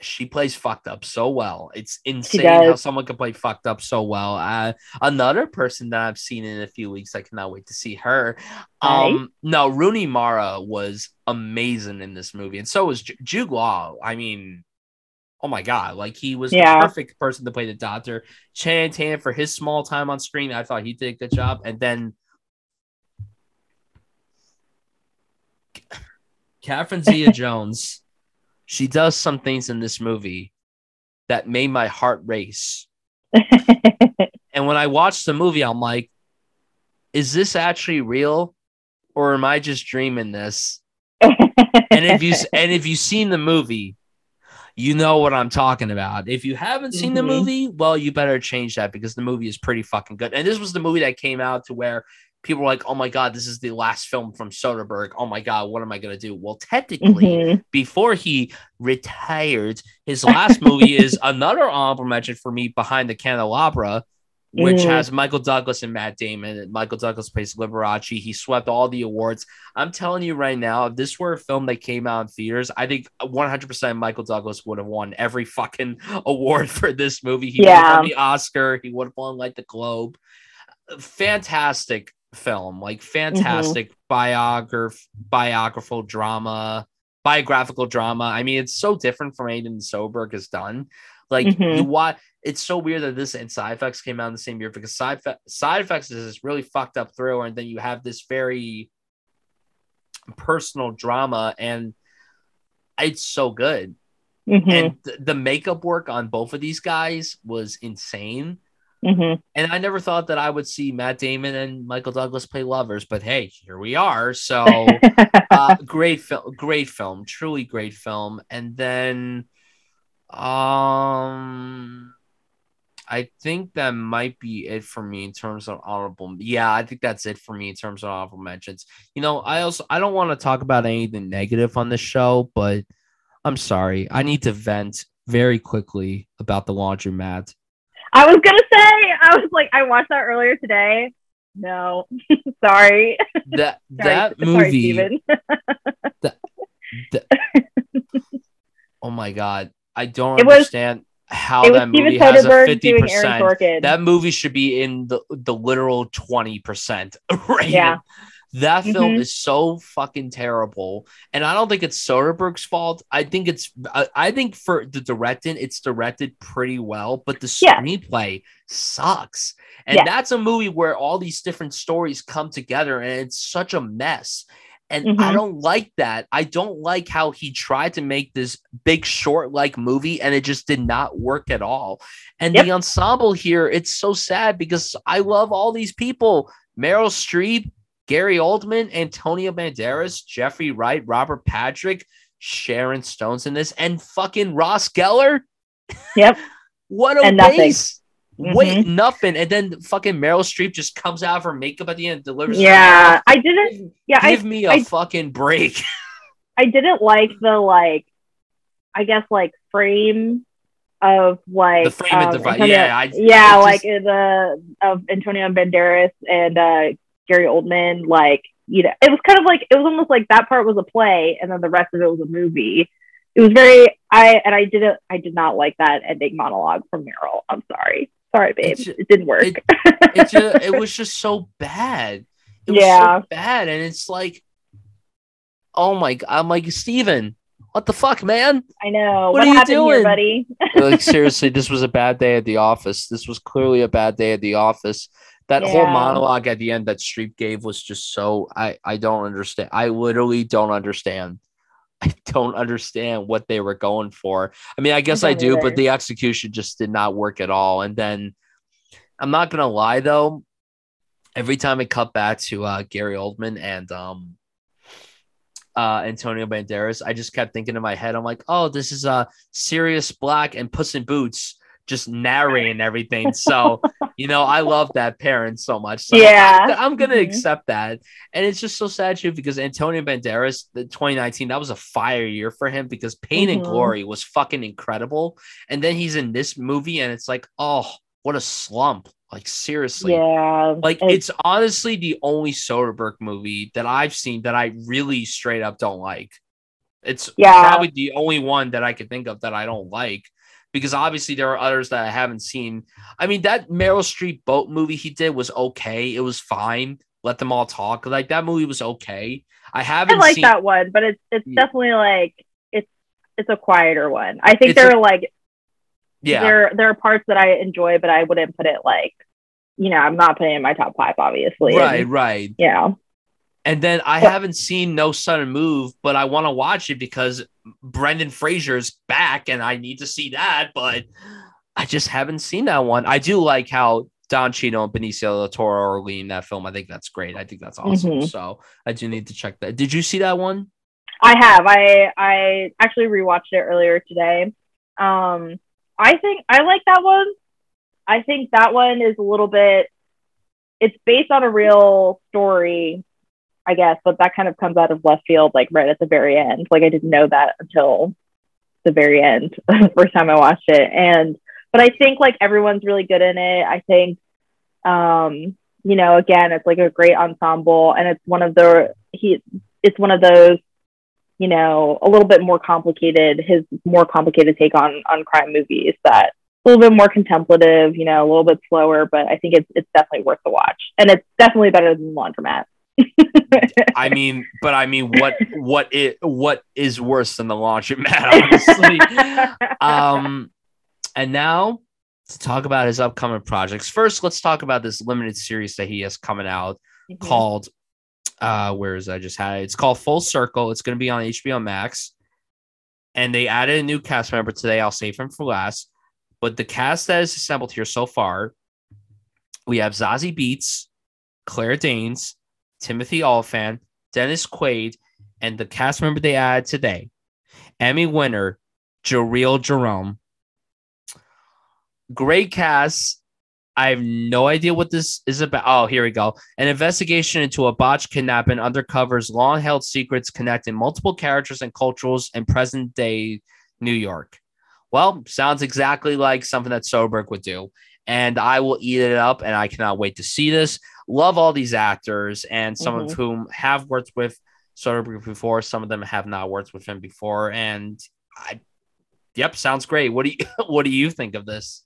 she plays fucked up so well. It's insane how someone can play fucked up so well. Uh, another person that I've seen in a few weeks, I cannot wait to see her. Right. Um, no, Rooney Mara was amazing in this movie, and so was J- Jude Law. I mean, oh my god, like he was Yeah. the perfect person to play the doctor. Channing Tatum for his small time on screen, I thought he did a good job, and then. Catherine Zeta Jones, she does some things in this movie that made my heart race. And when I watched the movie, I'm like, is this actually real? Or am I just dreaming this? And if you and if you've seen the movie, you know what I'm talking about. If you haven't seen the Mhm. movie, well, you better change that because the movie is pretty fucking good. And this was the movie that came out to where people were like, "Oh my god, this is the last film from Soderbergh. Oh my god, what am I gonna do?" Well, technically, Mhm. before he retired, his last movie is another honorable mention for me, Behind the Candelabra, which Mm. has Michael Douglas and Matt Damon. Michael Douglas plays Liberace. He swept all the awards. I'm telling you right now, if this were a film that came out in theaters, I think 100% Michael Douglas would have won every fucking award for this movie. He would have won the Oscar. He would have won like the Globe. Fantastic film, like fantastic biograph biographical drama, biographical drama. I mean, it's so different from anything Soderbergh has done. Like Mhm. you watch, it's so weird that this and Side Effects came out in the same year because Side, Fe- Side Effects is this really fucked up thriller, and then you have this very personal drama, and it's so good. Mhm. And th- the makeup work on both of these guys was insane. Mhm. And I never thought that I would see Matt Damon and Michael Douglas play lovers, but hey, here we are. So uh, great film, great film, truly great film. And then, um, I think that might be it for me in terms of honorable. Yeah, I think that's it for me in terms of honorable mentions. You know, I also I don't want to talk about anything negative on this show, but I'm sorry, I need to vent very quickly about the laundromat. I was gonna say, I was like, I watched that earlier today. No, sorry. That sorry that sorry, movie. Steven. oh my god, I don't It was- understand how that movie Steven has a fifty percent. That movie should be in the the literal twenty percent rating. Yeah. That film Mhm. is so fucking terrible, and I don't think it's Soderbergh's fault. I think it's, I, I think for the directing, it's directed pretty well, but the Yeah. screenplay sucks. And Yeah. that's a movie where all these different stories come together, and it's such a mess. And I Mhm. don't like that. I don't like how he tried to make this big short like movie and it just did not work at all. And Yep. the ensemble here, it's so sad because I love all these people. Meryl Streep, Gary Oldman, Antonio Banderas, Jeffrey Wright, Robert Patrick, Sharon Stone's in this, and fucking Ross Geller. Yep. What a And nothing. Waste. Wait, nothing. And then fucking Meryl Streep just comes out of her makeup at the end and delivers. Yeah, I didn't. Give, Yeah, I give me a I- fucking break. I didn't like the like, I guess like frame of like The frame um, device. Antonio- Yeah, I- yeah, like the of Antonio Banderas and uh, Gary Oldman. Like you know, it was kind of like it was almost like that part was a play, and then the rest of it was a movie. It was very I and I didn't I did not like that ending monologue from Meryl. I'm sorry, sorry, babe, it didn't work. it- it just it was just so bad. It was Yeah. so bad, and it's like oh my god, I'm like Steven, what the fuck, man? I know. What What, are you doing? here, buddy? like seriously, this was a bad day at the office. This was clearly a bad day at the office. That whole monologue at the end that Streep gave was just so I I don't understand. I literally don't understand. I don't understand what they were going for. I mean, I guess I, don't do, either. but the execution just did not work at all. And then I'm not gonna lie though, every time it cut back to uh, Gary Oldman and um uh Antonio Banderas, I just kept thinking in my head, I'm like, oh, this is a uh, Sirius Black and Puss in Boots just narrating everything. So, you know, I love that parent so much. So Yeah. I'm, I'm gonna Mhm. accept that. And it's just so sad too because Antonio Banderas, the 2019, that was a fire year for him because Pain and Mhm. Glory was fucking incredible. And then he's in this movie, and it's like, oh, what a slump. Like seriously. Yeah. Like It's- it's honestly the only Soderbergh movie that I've seen that I really straight up don't like. It's Yeah. probably the only one that I could think of that I don't like because obviously there are others that I haven't seen. I mean, that Meryl Streep boat movie he did was okay. It was fine. Let them all talk. Like that movie was okay. I haven't I like seen that one, but it's it's Yeah. definitely like it's it's a quieter one. I think It's there a- are like yeah. there there are parts that I enjoy, but I wouldn't put it like you know I'm not putting it in my top five, obviously. Right, And, right. yeah. And then I haven't seen No Sudden Move, but I want to watch it because Brendan Fraser's back and I need to see that, but I just haven't seen that one. I do like how Don Cheadle and Benicio del Toro are leading that film. I think that's great. I think that's awesome. Mhm. So I do need to check that. Did you see that one? I have. I I actually rewatched it earlier today. Um, I think I like that one. I think that one is a little bit. It's based on a real story, I guess, but that kind of comes out of left field, like right at the very end. Like I didn't know that until the very end, the first time I watched it. And but I think like everyone's really good in it. I think, um, you know, again, it's like a great ensemble, and it's one of the he. It's one of those you know, a little bit more complicated, his more complicated take on on crime movies that a little bit more contemplative, you know, a little bit slower, but I think it's it's definitely worth the watch. And it's definitely better than Laundromat. I mean, but I mean, what what it what is worse than the laundromat? Honestly, um, and now to talk about his upcoming projects. First, let's talk about this limited series that he has coming out Mhm. called uh where is? I just had it. It's called Full Circle. It's going to be on HBO Max. And they added a new cast member today. I'll save him for last. But the cast that is assembled here so far, we have Zazie Beetz, Claire Danes, Timothy Olyphant, Dennis Quaid, and the cast member they added today, Emmy winner Jharrel Jerome. Great cast. I have no idea what this is about. Oh, here we go. An investigation into a botched kidnapping undercovers long held secrets connecting multiple characters and cultures in present day New York. Well, sounds exactly like something that Soderbergh would do. And I will eat it up, and I cannot wait to see this. Love all these actors, and some of whom have worked with Soderbergh before. Some of them have not worked with him before. And I, yep, sounds great. What do you What do you think of this?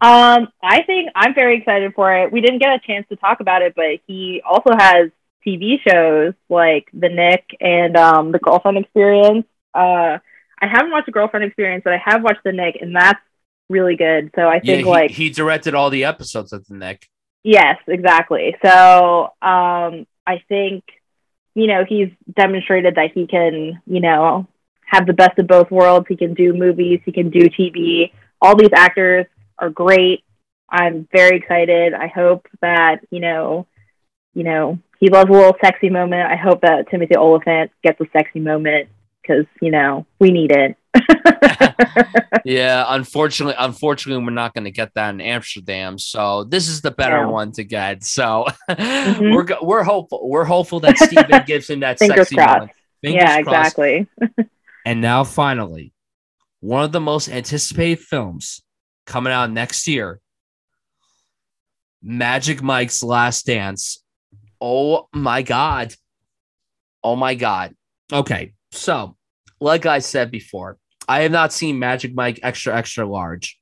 Um, I think I'm very excited for it. We didn't get a chance to talk about it, but he also has TV shows like The Knick and um, The Girlfriend Experience. Uh, I haven't watched The Girlfriend Experience, but I have watched The Knick, and that's really good. So I Yeah, think he, like he directed all the episodes of the Knick. Yes, exactly. So um, I think, you know, he's demonstrated that he can, you know, have the best of both worlds. He can do movies, he can do TV. All these actors are great. I'm very excited. I hope that, you know, you know, he loves a little sexy moment. I hope that Timothy Olyphant gets a sexy moment because, you know, we need it. Yeah, unfortunately, unfortunately, we're not going to get that in Amsterdam. So this is the better Yeah. one to get. So Mhm. we're we're hopeful. We're hopeful that Steven gives him that Fingers sexy crossed. moment. Fingers yeah, crossed. exactly. And now, finally, one of the most anticipated films coming out next year Magic Mike's Last Dance. Oh my God. Oh my God. Okay. So, like I said before, I have not seen Magic Mike Extra Extra Large.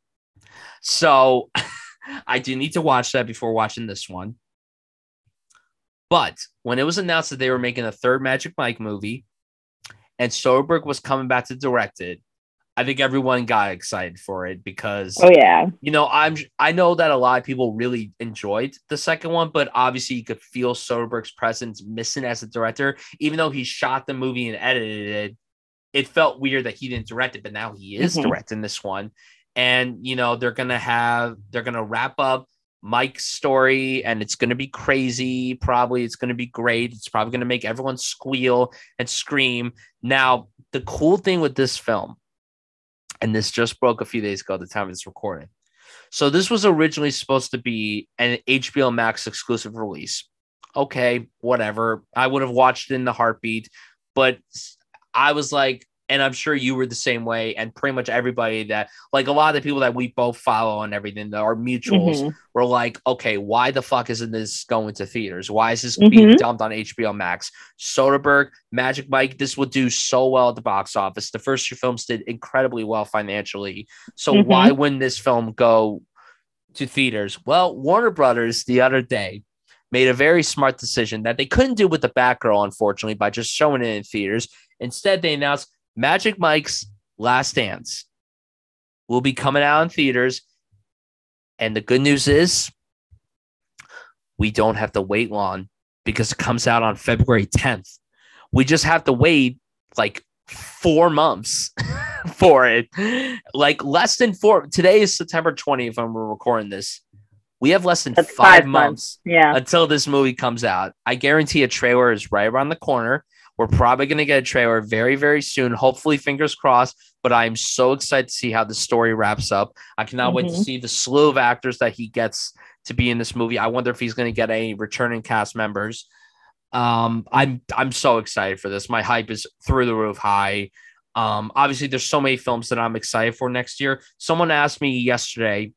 So, I do need to watch that before watching this one. But when it was announced that they were making a third Magic Mike movie, and Soderbergh was coming back to direct it, I think everyone got excited for it because oh yeah, you know I'm I know that a lot of people really enjoyed the second one, but obviously you could feel Soderbergh's presence missing as a director, even though he shot the movie and edited it. It felt weird that he didn't direct it, but now he is mm-hmm. directing this one, and you know they're gonna have they're gonna wrap up Mike's story and it's going to be crazy. Probably it's going to be great. It's probably going to make everyone squeal and scream. Now, the cool thing with this film, and this just broke a few days ago at the time of this recording. So, this was originally supposed to be an HBO Max exclusive release. Okay, whatever. I would have watched it in the heartbeat, but I was like, and I'm sure you were the same way, and pretty much everybody that like a lot of the people that we both follow and everything that are mutuals mm-hmm. were like, okay, why the fuck isn't this going to theaters? Why is this mm-hmm. being dumped on HBO Max? Soderbergh, Magic Mike, this would do so well at the box office. The first two films did incredibly well financially. So mm-hmm. why wouldn't this film go to theaters? Well, Warner Brothers the other day made a very smart decision that they couldn't do with the Batgirl, unfortunately, by just showing it in theaters. Instead, they announced Magic Mike's Last Dance will be coming out in theaters. And the good news is we don't have to wait long because it comes out on February 10th. We just have to wait like four months for it. Like less than four. Today is September 20th when we're recording this. We have less than five, five, months, yeah. until this movie comes out. I guarantee a trailer is right around the corner. We're probably going to get a trailer very, very soon. Hopefully, fingers crossed. But I'm so excited to see how the story wraps up. I cannot mm-hmm. wait to mm-hmm. see the slew of actors that he gets to be in this movie. I wonder if he's going to get any returning cast members. Um, I'm I'm so excited for this. My hype is through the roof high. Um, obviously, there's so many films that I'm excited for next year. Someone asked me yesterday,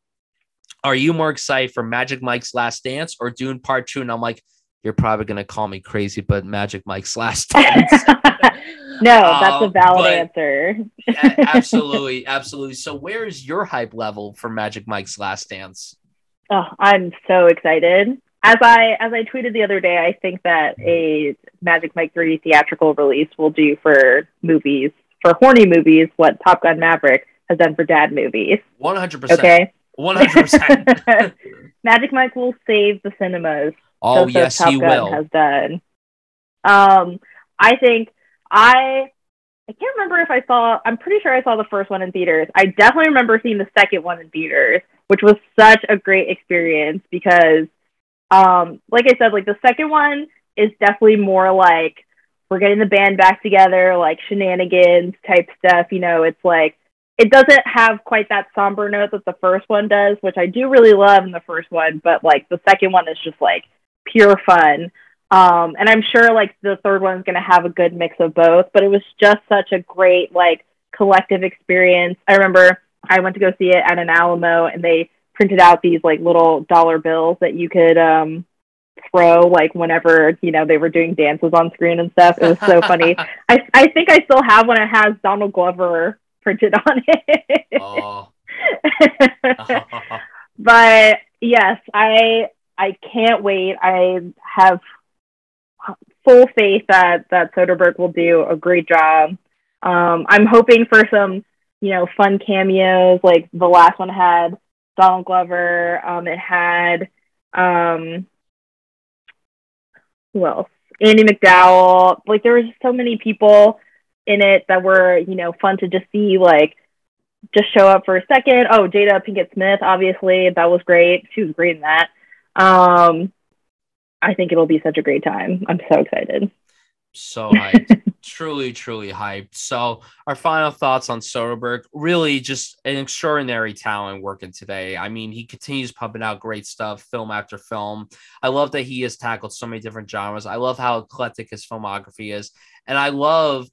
"Are you more excited for Magic Mike's Last Dance or Dune Part 2? And I'm like, you're probably going to call me crazy, but Magic Mike's last dance. no, that's um, a valid answer. absolutely, absolutely. So, where is your hype level for Magic Mike's last dance? Oh, I'm so excited. As I as I tweeted the other day, I think that a Magic Mike 3D theatrical release will do for movies, for horny movies, what Top Gun Maverick has done for dad movies. 100%. Okay. 100%. Magic Mike will save the cinemas Oh yes, Top he Gun will. Has done. Um, I think I I can't remember if I saw. I'm pretty sure I saw the first one in theaters. I definitely remember seeing the second one in theaters, which was such a great experience because, um, like I said, like the second one is definitely more like we're getting the band back together, like shenanigans type stuff. You know, it's like it doesn't have quite that somber note that the first one does, which I do really love in the first one, but like the second one is just like pure fun. Um, and I'm sure like the third one's going to have a good mix of both, but it was just such a great like collective experience. I remember I went to go see it at an Alamo and they printed out these like little dollar bills that you could um throw like whenever you know they were doing dances on screen and stuff. It was so funny. I I think I still have one. It has Donald Glover printed on it. oh. but yes, I I can't wait. I have full faith that that Soderbergh will do a great job. Um, I'm hoping for some, you know, fun cameos. Like the last one had Donald Glover. Um, it had um, who else? Andie MacDowell. Like there was so many people in it that were, you know, fun to just see. Like just show up for a second. Oh, Jada Pinkett Smith, obviously, that was great. She was great in that. Um, I think it'll be such a great time. I'm so excited. So hyped. truly, truly hyped. So, our final thoughts on Soderbergh really just an extraordinary talent working today. I mean, he continues pumping out great stuff, film after film. I love that he has tackled so many different genres. I love how eclectic his filmography is. And I love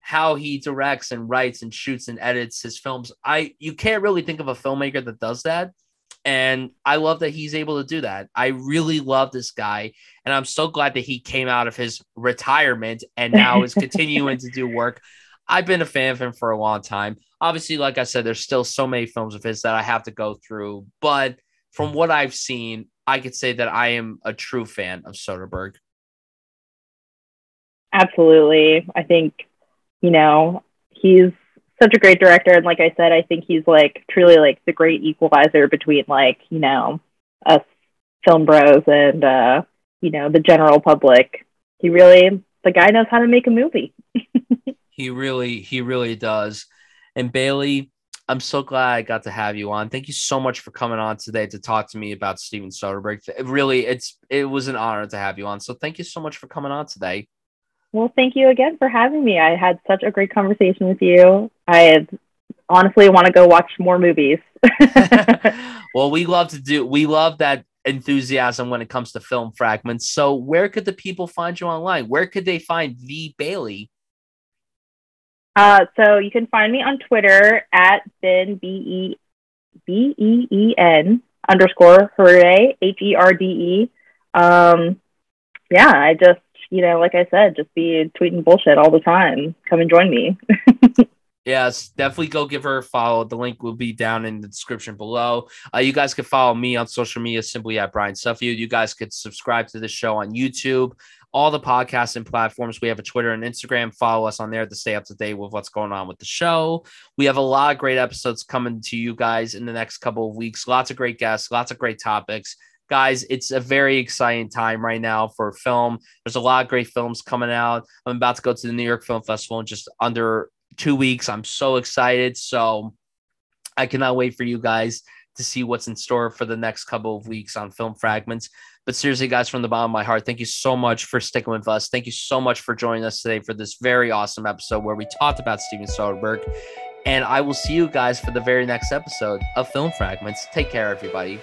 how he directs and writes and shoots and edits his films. I you can't really think of a filmmaker that does that. And I love that he's able to do that. I really love this guy. And I'm so glad that he came out of his retirement and now is continuing to do work. I've been a fan of him for a long time. Obviously, like I said, there's still so many films of his that I have to go through. But from what I've seen, I could say that I am a true fan of Soderbergh. Absolutely. I think you know, he's such a great director. And like I said, I think he's like truly like the great equalizer between like, you know, us film bros and, uh, you know, the general public. He really, the guy knows how to make a movie. he really, he really does. And Bailey, I'm so glad I got to have you on. Thank you so much for coming on today to talk to me about Steven Soderbergh. Really, it's it was an honor to have you on. So thank you so much for coming on today. Well, thank you again for having me. I had such a great conversation with you. I honestly want to go watch more movies. well, we love to do, we love that enthusiasm when it comes to film fragments. So, where could the people find you online? Where could they find the Bailey? Uh, so you can find me on Twitter at Ben B E B E E N underscore Herde H E R D E. Um, yeah, I just you know, like I said, just be tweeting bullshit all the time. Come and join me. Yes, definitely go give her a follow. The link will be down in the description below. Uh, you guys can follow me on social media simply at Brian Suffield. You guys could subscribe to the show on YouTube, all the podcasts and platforms. We have a Twitter and Instagram. Follow us on there to stay up to date with what's going on with the show. We have a lot of great episodes coming to you guys in the next couple of weeks. Lots of great guests, lots of great topics guys, it's a very exciting time right now for film. There's a lot of great films coming out. I'm about to go to the New York Film Festival in just under two weeks. I'm so excited. So I cannot wait for you guys to see what's in store for the next couple of weeks on Film Fragments. But seriously, guys, from the bottom of my heart, thank you so much for sticking with us. Thank you so much for joining us today for this very awesome episode where we talked about Steven Soderbergh. And I will see you guys for the very next episode of Film Fragments. Take care, everybody.